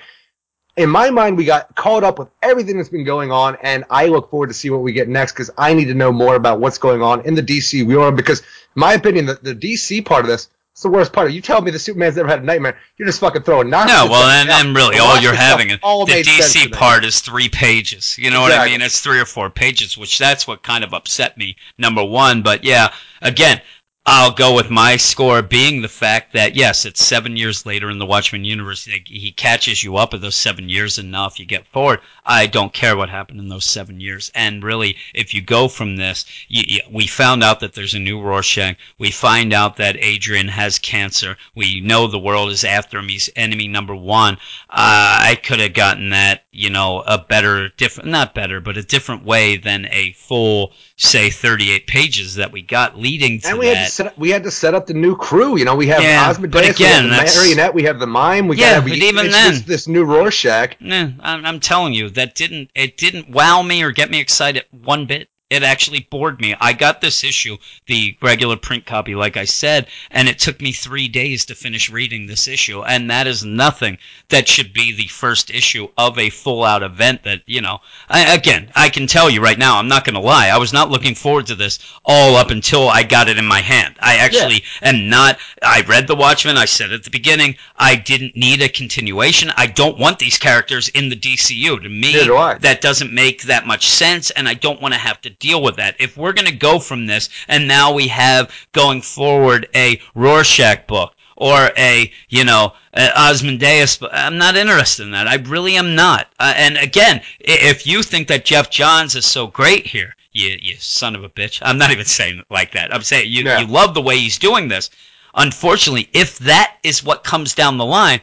in my mind, we got caught up with everything that's been going on, and I look forward to see what we get next because I need to know more about what's going on in the DC world. Because, my opinion, the, the DC part of this is the worst part. Of you tell me the Superman's never had a nightmare, you're just fucking throwing nonsense. No, well, and, and really, all you're having all the made sense to DC part is three pages. You know what I mean? It's three or four pages, which that's what kind of upset me. Number one, but yeah, again, I'll go with my score being the fact that yes, it's seven years later in the Watchmen universe. He he catches you up at those seven years, and now if you get forward, I don't care what happened in those seven years. And really, if you go from this, you, you, we found out that there's a new Rorschach. We find out that Adrian has cancer. We know the world is after him. He's enemy number one. Uh, I could have gotten that, you know, a better, different, not better, but a different way than a full, say, 38 pages that we got leading to And we that. had to set up, we had to set up the new crew. You know, we have Yeah, Ozymandias, but we again, have the marionette, we have the mime. We Yeah, got but we even introduced then- this new Rorschach. Nah, I'm, I'm telling you, that didn't it didn't wow me or get me excited one bit. It actually bored me. I got this issue, the regular print copy, like I said, and it took me three days to finish reading this issue. And that is nothing that should be the first issue of a full out event that, you know, I, again, I can tell you right now, I'm not going to lie. I was not looking forward to this all up until I got it in my hand. I actually am not, I read The Watchmen. I said at the beginning, I didn't need a continuation. I don't want these characters in the DCU. To me, do that doesn't make that much sense, and I don't want to have to deal with that. If we're going to go from this, and now we have going forward a Rorschach book or a, you know, Ozymandias, I'm not interested in that. I really am not. Uh, and again, if you think that Geoff Johns is so great here, you, you son of a bitch. I'm not even saying it like that. I'm saying you, you love the way he's doing this. Unfortunately, if that is what comes down the line,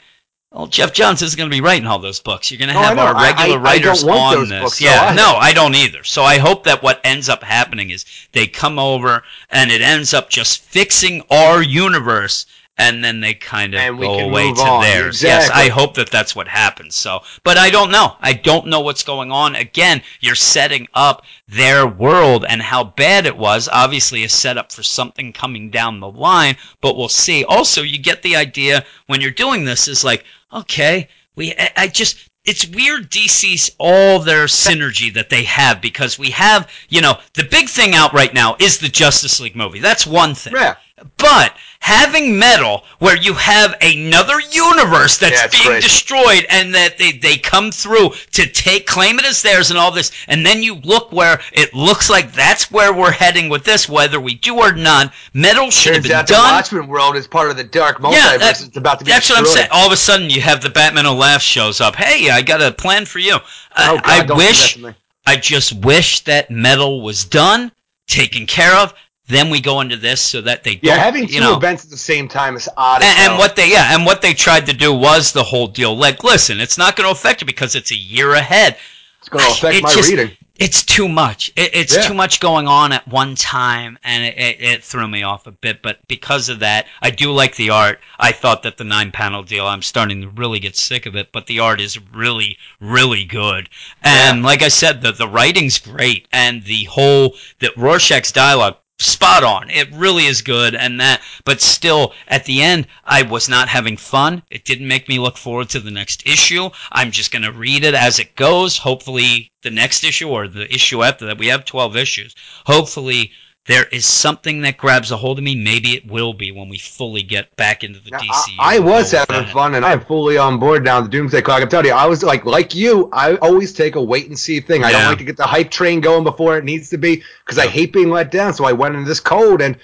well, Geoff Johns isn't going to be writing all those books. You're going to have our regular I- I writers want on this. books, yeah, no, I don't either. So I hope that what ends up happening is they come over and it ends up just fixing our universe. And then they kind of go away to on. theirs. Yes, I hope that that's what happens. So, but I don't know. I don't know what's going on. Again, you're setting up their world and how bad it was. Obviously, a setup for something coming down the line. But we'll see. Also, you get the idea when you're doing this is like, okay, we. I, I just. It's weird DC's all their synergy that they have because we have, you know, the big thing out right now is the Justice League movie. That's one thing. Yeah. But having metal where you have another universe that's Yeah, being great. destroyed and that they, they come through to take claim it as theirs and all this and then you look where it looks like that's where we're heading with this whether we do or not metal should have been out the done Watchmen world is part of the dark multiverse. Yeah, that- it's about to be that's what I'm saying. All of a sudden, you have the Batman who laughs shows up. Hey, I got a plan for you. I- Oh, God, I wish. I just wish that metal was done, taken care of. Then we go into this so that they don't, Yeah, having you two know, events at the same time is odd. and, and what they yeah, and what they tried to do was the whole deal. Like, listen, it's not going to affect you because it's a year ahead. it's going to affect it my just- reading. It's too much. It, it's Yeah. too much going on at one time, and it, it, it threw me off a bit. But because of that, I do like the art. I thought that the nine panel deal, I'm starting to really get sick of it, but the art is really, really good. And like I said, the the writing's great, and the whole that Rorschach's dialogue. Spot on. It really is good, and that. But still, at the end, I was not having fun. It didn't make me look forward to the next issue. I'm just gonna read it as it goes. Hopefully, the next issue or the issue after that. We have 12 issues. Hopefully, there is something that grabs a hold of me. Maybe it will be when we fully get back into the Now, DCU. I, I was having that. fun, and I'm fully on board now. The Doomsday Clock. I'm telling you, I was like, like you. I always take a wait and see thing. I don't like to get the hype train going before it needs to be because I hate being let down. So I went into this cold, and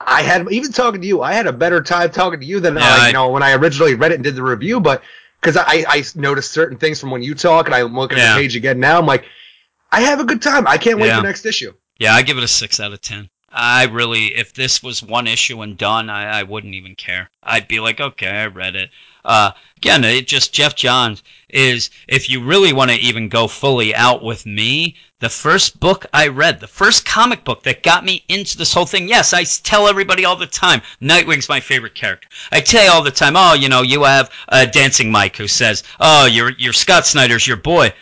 I had even talking to you. I had a better time talking to you than Yeah, uh, I- you know when I originally read it and did the review. But because I, I noticed certain things from when you talk, and I'm looking at the page again now. I'm like, I have a good time. I can't wait Yeah. for next issue. Yeah, I give it a six out of ten. I really, if this was one issue and done, I, I wouldn't even care. I'd be like, okay, I read it. Uh, again, it just Geoff Johns is. If you really want to even go fully out with me, the first book I read, the first comic book that got me into this whole thing. Yes, I tell everybody all the time, Nightwing's my favorite character. I tell you all the time, oh, you know, you have uh, Dancing Mike who says, oh, you're you're Scott Snyder's your boy.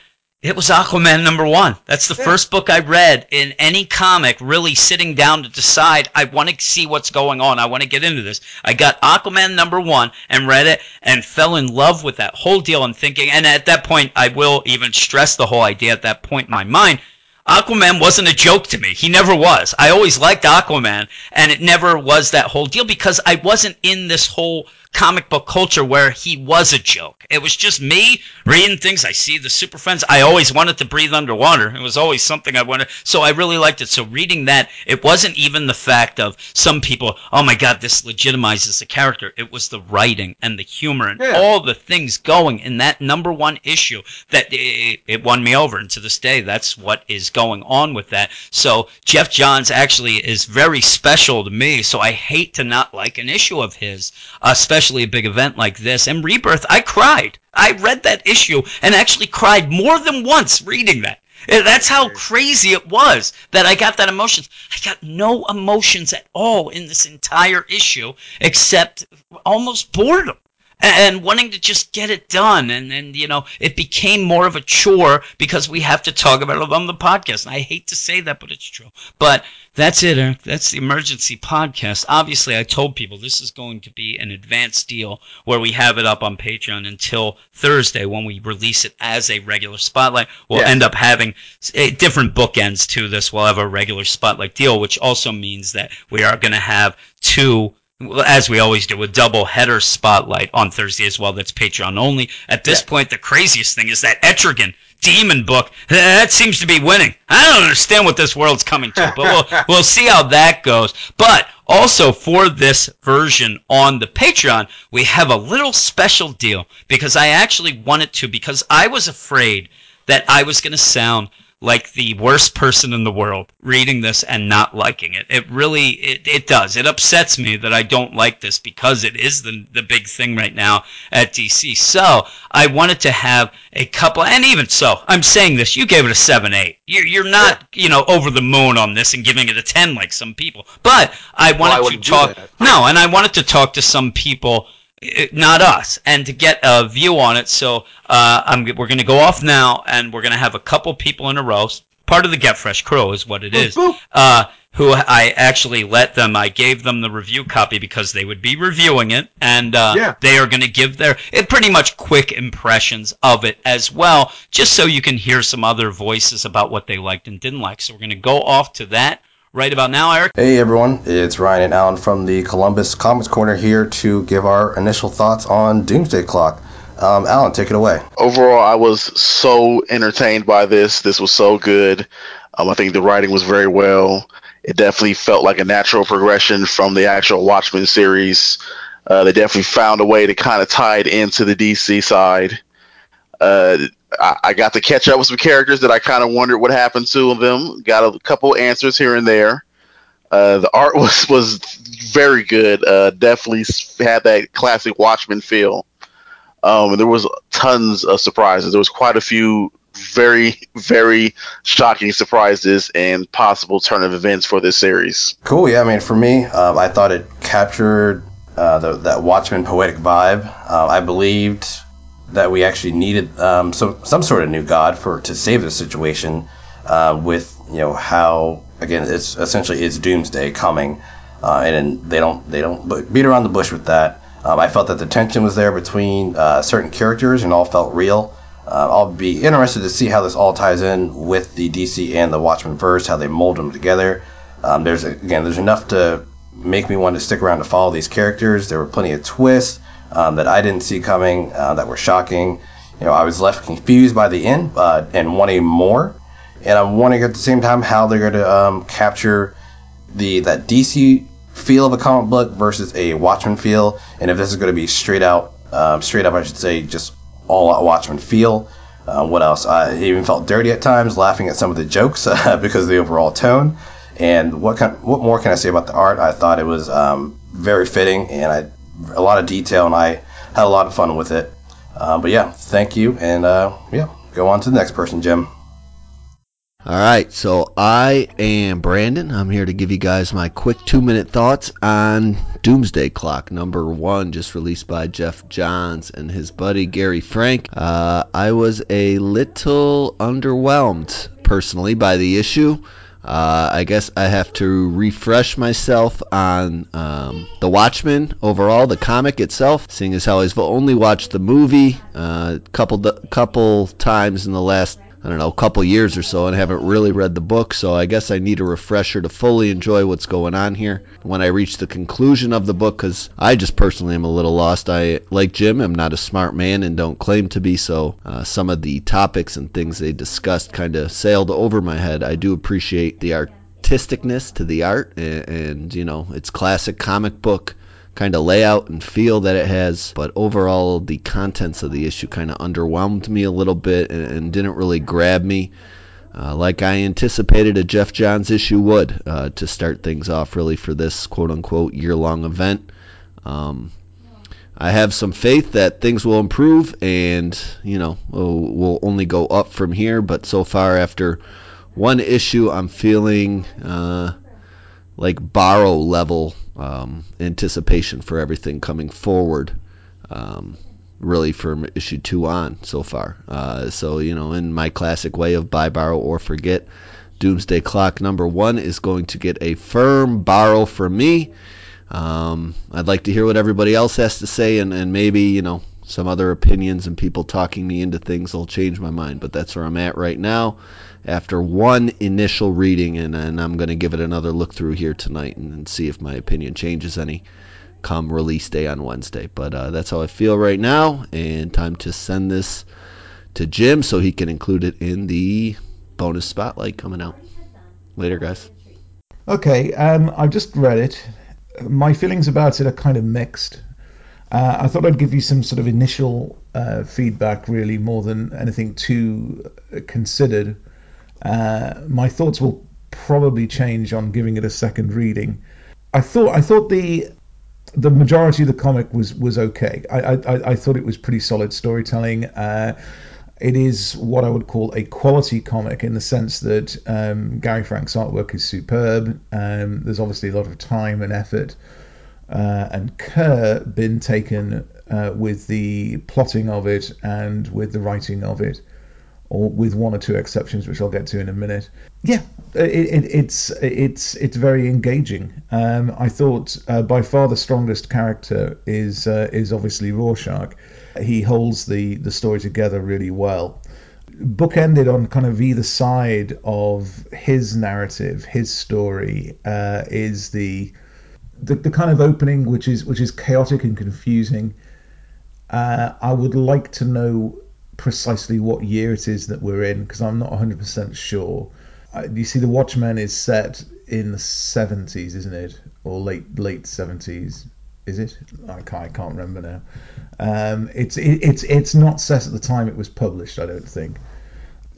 It was Aquaman number one. That's the Yeah. first book I read in any comic, really sitting down to decide I want to see what's going on. I want to get into this. I got Aquaman number one and read it and fell in love with that whole deal and thinking, and at that point, I will even stress the whole idea at that point in my mind. Aquaman wasn't a joke to me. He never was. I always liked Aquaman, and it never was that whole deal because I wasn't in this whole comic book culture where he was a joke. It was just me reading things. I see the Super Friends. I always wanted to breathe underwater. It was always something I wanted. So I really liked it. So reading that, it wasn't even the fact of some people, oh my God, this legitimizes the character. It was the writing and the humor and Yeah. all the things going in that number one issue that it, it won me over. And to this day, that's what is going on with that. So Geoff Johns actually is very special to me. So I hate to not like an issue of his, especially a big event like this. And Rebirth, I cried. I read that issue and actually cried more than once reading that. That's how crazy it was that I got that emotions. I got no emotions at all in this entire issue except almost boredom and wanting to just get it done. And and you know it became more of a chore because we have to talk about it on the podcast. And i hate to say that but it's true. But that's it Eric. that's the emergency podcast. Obviously i told people this is going to be an advanced deal where we have it up on patreon until thursday when we release it as a regular spotlight. We'll Yes. end up having different bookends to this. We'll have a regular spotlight deal which also means that we are going to have two as we always do, a double header spotlight on Thursday as well. That's Patreon only. At this Yeah. point, the craziest thing is that Etrigan demon book that seems to be winning. I don't understand what this world's coming to, but we'll we'll see how that goes. But also for this version on the Patreon, we have a little special deal because I actually wanted to because I was afraid that I was going to sound like the worst person in the world reading this and not liking it. It really it, it does. It upsets me that I don't like this because it is the the big thing right now at DC. So I wanted to have a couple and even so, I'm saying this, you gave it a seven eight. You're you're not, you know, over the moon on this and giving it a ten like some people. But I Well, I wanted to talk no, and I wanted to talk to some people eh, not us, and to get a view on it. So uh, I'm, we're going to go off now, and we're going to have a couple people in a row. Part of the Get Fresh crew is what it is. boop. Uh, who I actually let them. I gave them the review copy because they would be reviewing it, and uh, Yeah. they are going to give their it pretty much quick impressions of it as well, just so you can hear some other voices about what they liked and didn't like. So we're going to go off to that Right about now, Eric. Hey everyone, it's Ryan and Alan from the Columbus Comics Corner here to give our initial thoughts on Doomsday Clock. Um, Alan, take it away. Overall, I was so entertained by this. This was so good. Um, I think the writing was very well. It definitely felt like a natural progression from the actual Watchmen series. Uh, they definitely found a way to kind of tie it into the DC side. Uh, I, got to catch up with some characters that I kind of wondered what happened to them. Got a couple answers here and there. Uh, the art was was very good. Uh, definitely had that classic Watchmen feel. Um, there was tons of surprises. There was quite a few very very shocking surprises and possible turn of events for this series. Cool. Yeah. I mean, for me, um, I thought it captured uh, the, that Watchmen poetic vibe. Uh, I believed that we actually needed um, some some sort of new god for to save the situation. Uh, with you know how again it's essentially it's doomsday coming, uh, and they don't they don't beat around the bush with that. Um, I felt that the tension was there between uh, certain characters and all felt real. Uh, I'll be interested to see how this all ties in with the DC and the Watchmen verse, how they mold them together. Um, there's again, there's enough to make me want to stick around to follow these characters. There were plenty of twists um, that I didn't see coming uh, that were shocking. You know, I was left confused by the end uh, and wanting more, and I'm wondering at the same time how they're going to um, capture the that DC feel of a comic book versus a Watchmen feel, and if this is going to be straight out, um, straight up, I should say, just all out Watchmen feel. Uh, what else? I even felt dirty at times, laughing at some of the jokes uh, because of the overall tone. And what kind, what more can I say about the art? I thought it was um, very fitting, and I a lot of detail, and I had a lot of fun with it. Uh, but yeah, thank you, and uh, yeah, go on to the next person, Jim. All right, so I am Brandon. I'm here to give you guys my quick two minute thoughts on Doomsday Clock number one, just released by Geoff Johns and his buddy Gary Frank. Uh, I was a little underwhelmed personally by the issue. Uh, I guess I have to refresh myself on um, The Watchmen overall, the comic itself, seeing as how I've only watched the movie a uh, couple couple times in the last I don't know, a couple years or so and haven't really read the book, so I guess I need a refresher to fully enjoy what's going on here when I reach the conclusion of the book because I just personally am a little lost. I, like Jim, am not a smart man and don't claim to be, so uh, some of the topics and things they discussed kind of sailed over my head. I do appreciate the artisticness to the art and, and you know, it's classic comic book kind of layout and feel that it has. But overall, the contents of the issue kind of underwhelmed me a little bit and, and didn't really grab me. Uh, like I anticipated a Geoff Johns issue would uh, to start things off really for this quote unquote year long event. Um, I have some faith that things will improve and, you know, will only go up from here. But so far, after one issue, I'm feeling uh, like borrow level um, anticipation for everything coming forward. Um, really from issue two on so far. Uh, so you know, in my classic way of buy, borrow, or forget, Doomsday Clock number one is going to get a firm borrow from me. Um, I'd like to hear what everybody else has to say, and, and maybe you know some other opinions and people talking me into things will change my mind. But that's where I'm at right now after one initial reading, and, and I'm going to give it another look through here tonight and, and, see if my opinion changes any come release day on Wednesday. But uh, that's how I feel right now, and time to send this to Jim so he can include it in the bonus spotlight coming out. Later, guys. Okay, um, I've just read it. My feelings about it are kind of mixed. Uh, I thought I'd give you some sort of initial uh, feedback, really, more than anything too considered. Uh, my thoughts will probably change on giving it a second reading. I thought I thought the the majority of the comic was was okay. I I, I thought it was pretty solid storytelling. Uh, it is what I would call a quality comic in the sense that um, Gary Frank's artwork is superb. Um, there's obviously a lot of time and effort uh, and care been taken uh, with the plotting of it and with the writing of it or with one or two exceptions, which I'll get to in a minute. Yeah, it, it, it's it's it's very engaging. Um, I thought uh, by far the strongest character is uh, is obviously Rorschach. He holds the the story together really well. bookended on kind of either side of his narrative, his story, uh, is the, the the kind of opening which is which is chaotic and confusing. Uh, I would like to know precisely what year it is that we're in because I'm not 100% sure. Uh, you see, The Watchmen is set in the 70s, isn't it, or late late 70s? Is it? I can't, I can't remember now. Um, it's it, it's it's not set at the time it was published. I don't think.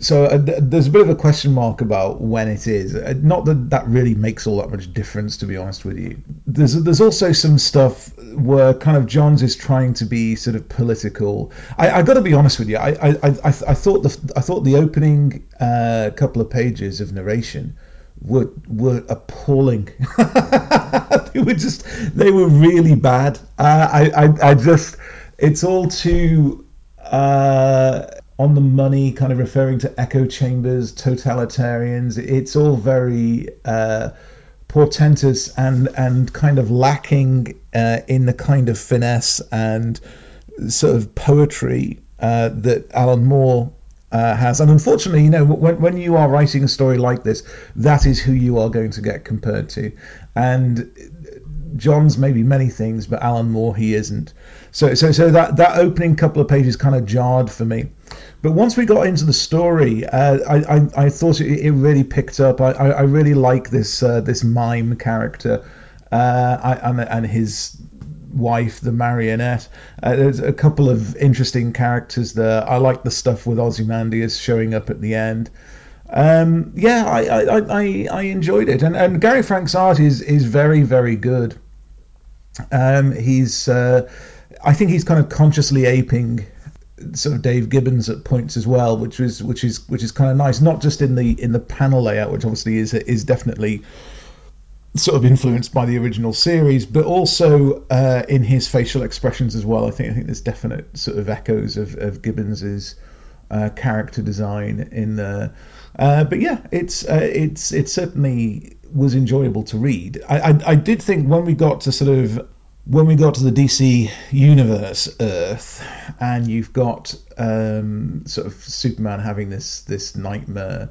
So uh, th- there's a bit of a question mark about when it is. Uh, not that that really makes all that much difference, to be honest with you. There's there's also some stuff where kind of Johns is trying to be sort of political. I, I got to be honest with you. I I, I, I thought the I thought the opening uh, couple of pages of narration were were appalling. they were just they were really bad. Uh, I, I I just it's all too uh, on the money, kind of referring to echo chambers, totalitarians. It's all very uh, portentous and and kind of lacking uh, in the kind of finesse and sort of poetry uh, that Alan Moore uh, has. And unfortunately, you know, when, when you are writing a story like this, that is who you are going to get compared to. And Johns maybe many things, but Alan Moore he isn't. So so so that that opening couple of pages kind of jarred for me. But once we got into the story, uh, I, I, I thought it, it, really picked up. I, I, I really like this uh, this mime character uh, I, and, and his wife, the marionette. Uh, there's a couple of interesting characters there. I like the stuff with Ozymandias showing up at the end. Um, yeah, I, I, I, I enjoyed it, and, and Gary Frank's art is is very very good. Um, he's uh, I think he's kind of consciously aping sort of Dave Gibbons at points as well, which is which is which is kind of nice. Not just in the in the panel layout, which obviously is is definitely sort of influenced by the original series, but also uh, in his facial expressions as well. I think I think there's definite sort of echoes of, of Gibbons's uh, character design in there. Uh, but yeah, it's uh, it's it certainly was enjoyable to read. I, I, I did think when we got to sort of when we got to the DC universe Earth, and you've got um, sort of Superman having this this nightmare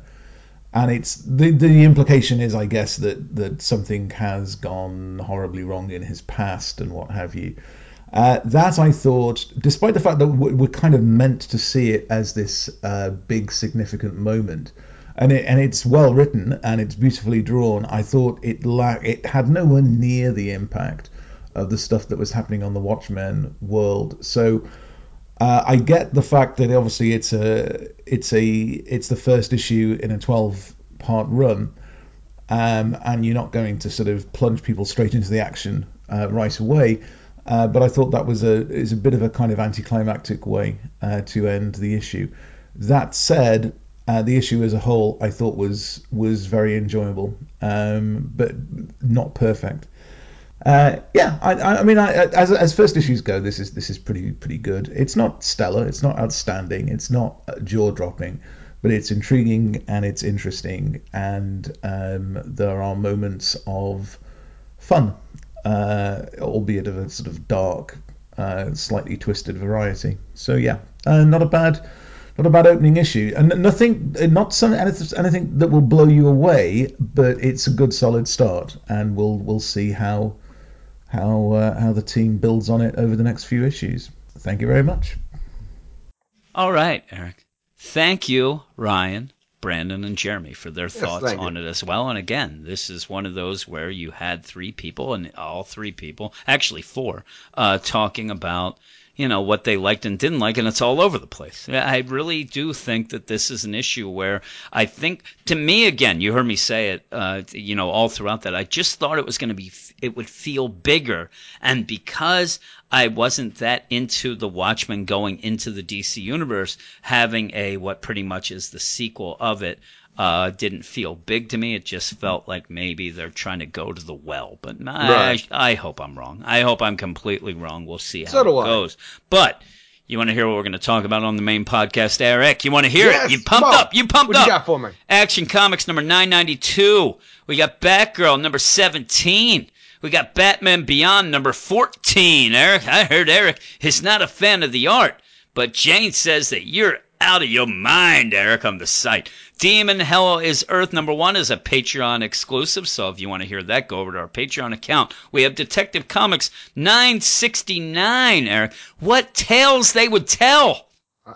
and it's the the implication is, I guess, that that something has gone horribly wrong in his past and what have you. Uh, that I thought, despite the fact that we're kind of meant to see it as this uh, big significant moment, and it, and it's well written and it's beautifully drawn, I thought it la- it had nowhere near the impact of the stuff that was happening on the Watchmen world. So uh, I get the fact that obviously it's a it's a it's the first issue in a 12 part run, um, and you're not going to sort of plunge people straight into the action uh, right away. Uh, but I thought that was a is a bit of a kind of anticlimactic way uh, to end the issue. That said, uh, the issue as a whole I thought was was very enjoyable, um, but not perfect. Uh, yeah, I, I mean, I, as, as first issues go, this is this is pretty pretty good. It's not stellar, it's not outstanding, it's not jaw dropping, but it's intriguing and it's interesting, and um, there are moments of fun, uh, albeit of a sort of dark, uh, slightly twisted variety. So yeah, uh, not a bad not a bad opening issue, and nothing, not some anything that will blow you away, but it's a good solid start, and we'll we'll see how how uh, how the team builds on it over the next few issues. Thank you very much. All right, Eric. Thank you, Ryan, Brandon, and Jeremy for their yes, thoughts on you. it as well. And again, this is one of those where you had three people, and all three people, actually four, uh, talking about you know what they liked and didn't like, and it's all over the place. I really do think that this is an issue where I think, to me, again, you heard me say it, uh, you know, all throughout that. I just thought it was going to be, it would feel bigger, and because I wasn't that into the Watchmen going into the DC universe, having a what pretty much is the sequel of it uh, didn't feel big to me. It just felt like maybe they're trying to go to the well. But right. I, I hope I'm wrong. I hope I'm completely wrong. We'll see how so it goes. But you want to hear what we're going to talk about on the main podcast, Eric? You want to hear yes, it? You pumped up. You pumped what up. You got for me? Action Comics number 992. We got Batgirl number 17. We got Batman Beyond number 14. Eric, I heard Eric is not a fan of the art, but Jane says that you're out of your mind, Eric, on the site. Demon Hell is Earth number one is a Patreon exclusive, so if you want to hear that, go over to our Patreon account. We have Detective Comics 969, Eric. What tales they would tell!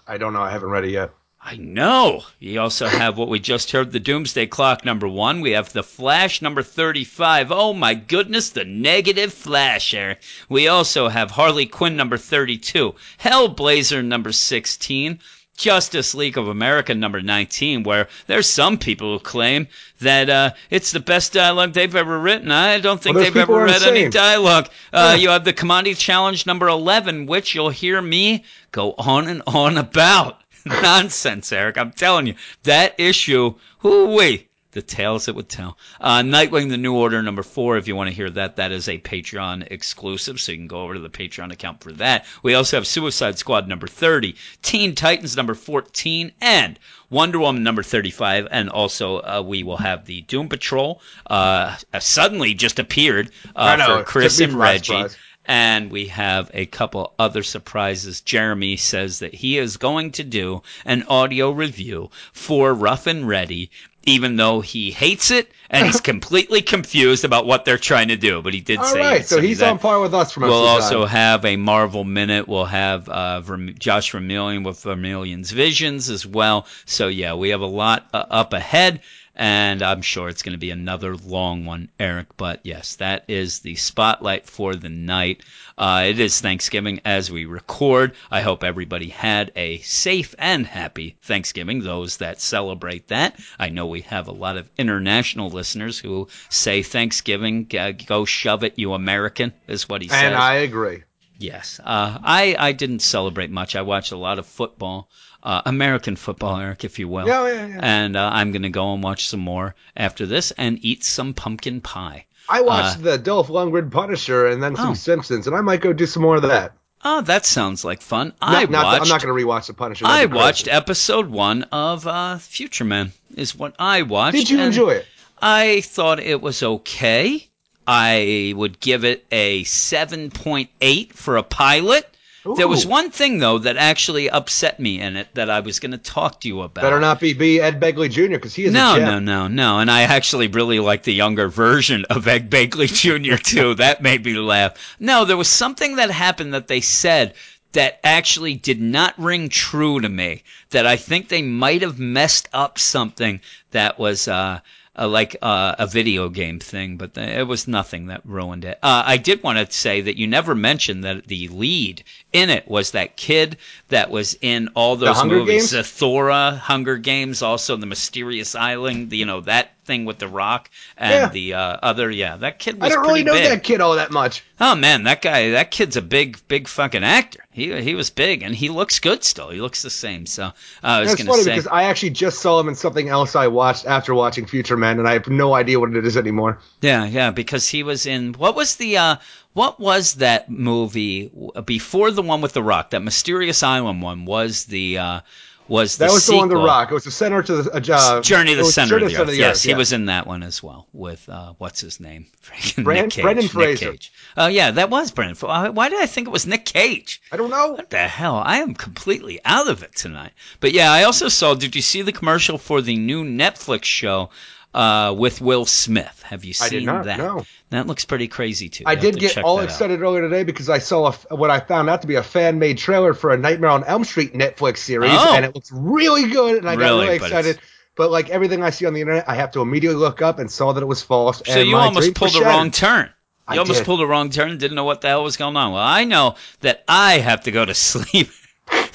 I don't know. I haven't read it yet. I know. We also have what we just heard, the Doomsday Clock number one. We have the Flash number 35. Oh my goodness, the negative Flash, Eric. We also have Harley Quinn number 32, Hellblazer number 16, Justice League of America number 19, where there's some people who claim that uh, it's the best dialogue they've ever written. I don't think Well, they've ever read any dialogue. Uh, Yeah. You have the Kamandi Challenge number 11, which you'll hear me go on and on about. Nonsense, Eric. I'm telling you. That issue, whoo-wee. The tales it would tell. Uh, Nightwing, the New Order, number four. If you want to hear that, that is a Patreon exclusive, so you can go over to the Patreon account for that. We also have Suicide Squad number 30, Teen Titans number 14, and Wonder Woman number 35. And also, uh, we will have the Doom Patrol. Uh, suddenly just appeared uh, know, for Chris and Reggie. surprise. And we have a couple other surprises. Jeremy says that he is going to do an audio review for Rough and Ready, even though he hates it and he's completely confused about what they're trying to do. But he did All say right, so he's that. on par with us for most We'll also time. have a Marvel Minute. We'll have uh, Verm- Josh Vermillion with Vermillion's Visions as well. So, yeah, we have a lot uh, up ahead, and I'm sure it's going to be another long one, Eric. But, yes, that is the spotlight for the night. Uh, it is Thanksgiving as we record. I hope everybody had a safe and happy Thanksgiving, those that celebrate that. I know we have a lot of international listeners who say Thanksgiving, uh, go shove it, you American, is what he says. And I agree. Yes. Uh, I, I didn't celebrate much. I watched a lot of football, uh, American football, Eric, if you will. Yeah, yeah, yeah. And uh, I'm going to go and watch some more after this and eat some pumpkin pie. I watched the Dolph Lundgren Punisher and then some Uh, Oh. Simpsons, and I might go do some more of that. Oh, that sounds like fun. I Not, not, watched. I'm not going to rewatch the Punisher. I watched episode one of uh, Future Man. Is what I watched. Did you enjoy it? I thought it was okay. I would give it a 7.8 for a pilot. There was one thing though that actually upset me in it that I was going to talk to you about. Better not be be Ed Begley Jr. because he is No, no, no, no. And I actually really like the younger version of Ed Begley Jr. too. that made me laugh. No, there was something that happened that they said that actually did not ring true to me. That I think they might have messed up something that was uh, uh, like uh, a video game thing, but th- it was nothing that ruined it. Uh, I did want to say that you never mentioned that the lead in it was that kid that was in all those Hunger movies. Games? The Hunger Games, also the Mysterious Island. You know that thing with the Rock and Yeah. the uh, other. Yeah, that kid was I don't really know big. that kid all that much. Oh man, that guy, that kid's a big, big fucking actor. He he was big, and he looks good still. He looks the same. So uh, I was That's gonna funny say, because I actually just saw him in something else I watched after watching Future Man, and I have no idea what it is anymore. yeah, yeah, because he was in what was the uh, what was that movie before the one with the Rock? That Mysterious Island one was the uh, was the That was the one, The. Rock. It was the center to the uh, Journey to the Center Journey of the to Earth. yes, Earth, he was in that one as well with uh, what's his name? Freaking Bran- Nick Cage. Brendan Nick Fraser. Cage. Oh yeah, that was Brendan. Uh, Why did I think it was Nick Cage? I don't know. What the hell? I am completely out of it tonight. But yeah, I also saw. Did you see the commercial for the new Netflix show uh, with Will Smith? Have you seen I not, that? no. That looks pretty crazy too. I You did to get all that out. excited earlier today because I saw a what I found out to be a fan-made trailer for a Nightmare on Elm Street Netflix series, Oh. and it looks really good, and I got Really, really but excited. But like everything I see on the internet, I have to immediately look up and saw that it was false. So you almost pulled the wrong turn. I You almost did. pulled a wrong turn and didn't know what the hell was going on. Well, I know that I have to go to sleep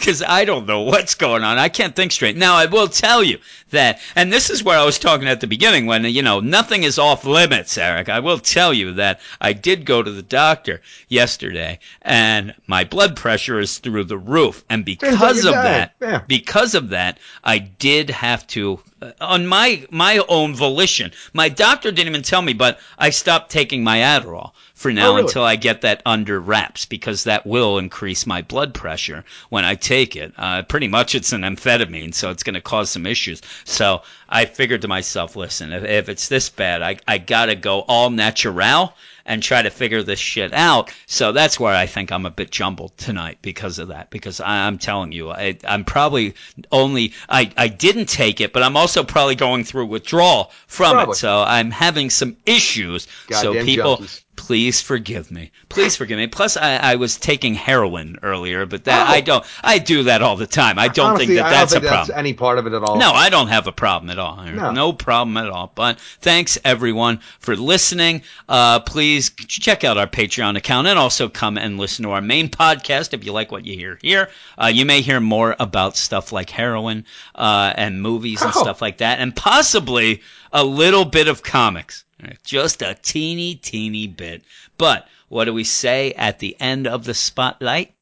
because I don't know what's going on. I can't think straight. Now, I will tell you that, and this is where I was talking at the beginning when, you know, nothing is off limits, Eric. I will tell you that I did go to the doctor yesterday and my blood pressure is through the roof. And because of that, Yeah. because of that, I did have to, uh, on my my own volition. My doctor didn't even tell me, but I stopped taking my Adderall for now Oh, really? until I get that under wraps because that will increase my blood pressure when I take it. Uh, pretty much, it's an amphetamine, so it's going to cause some issues. So I figured to myself, listen, if, if it's this bad, I I gotta go all natural and try to figure this shit out. So that's where I think I'm a bit jumbled tonight because of that. Because I, I'm telling you, I, I'm probably only I, I didn't take it, but I'm also probably going through withdrawal from Probably. it. So I'm having some issues. so people. junkies. Please forgive me. Please forgive me. Plus, I, I was taking heroin earlier, but that I Oh. don't. I do that all the time. I don't Honestly, think that I that's think a that's problem. any part of it at all. No, I don't have a problem at all. No. No, problem at all. But thanks everyone for listening. Uh, please check out our Patreon account and also come and listen to our main podcast if you like what you hear here. Uh, you may hear more about stuff like heroin uh, and movies and Oh. stuff like that, and possibly a little bit of comics. Just a teeny, teeny bit. But what do we say at the end of the spotlight?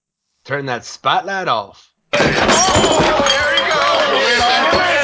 Turn that spotlight off. Oh, there he goes.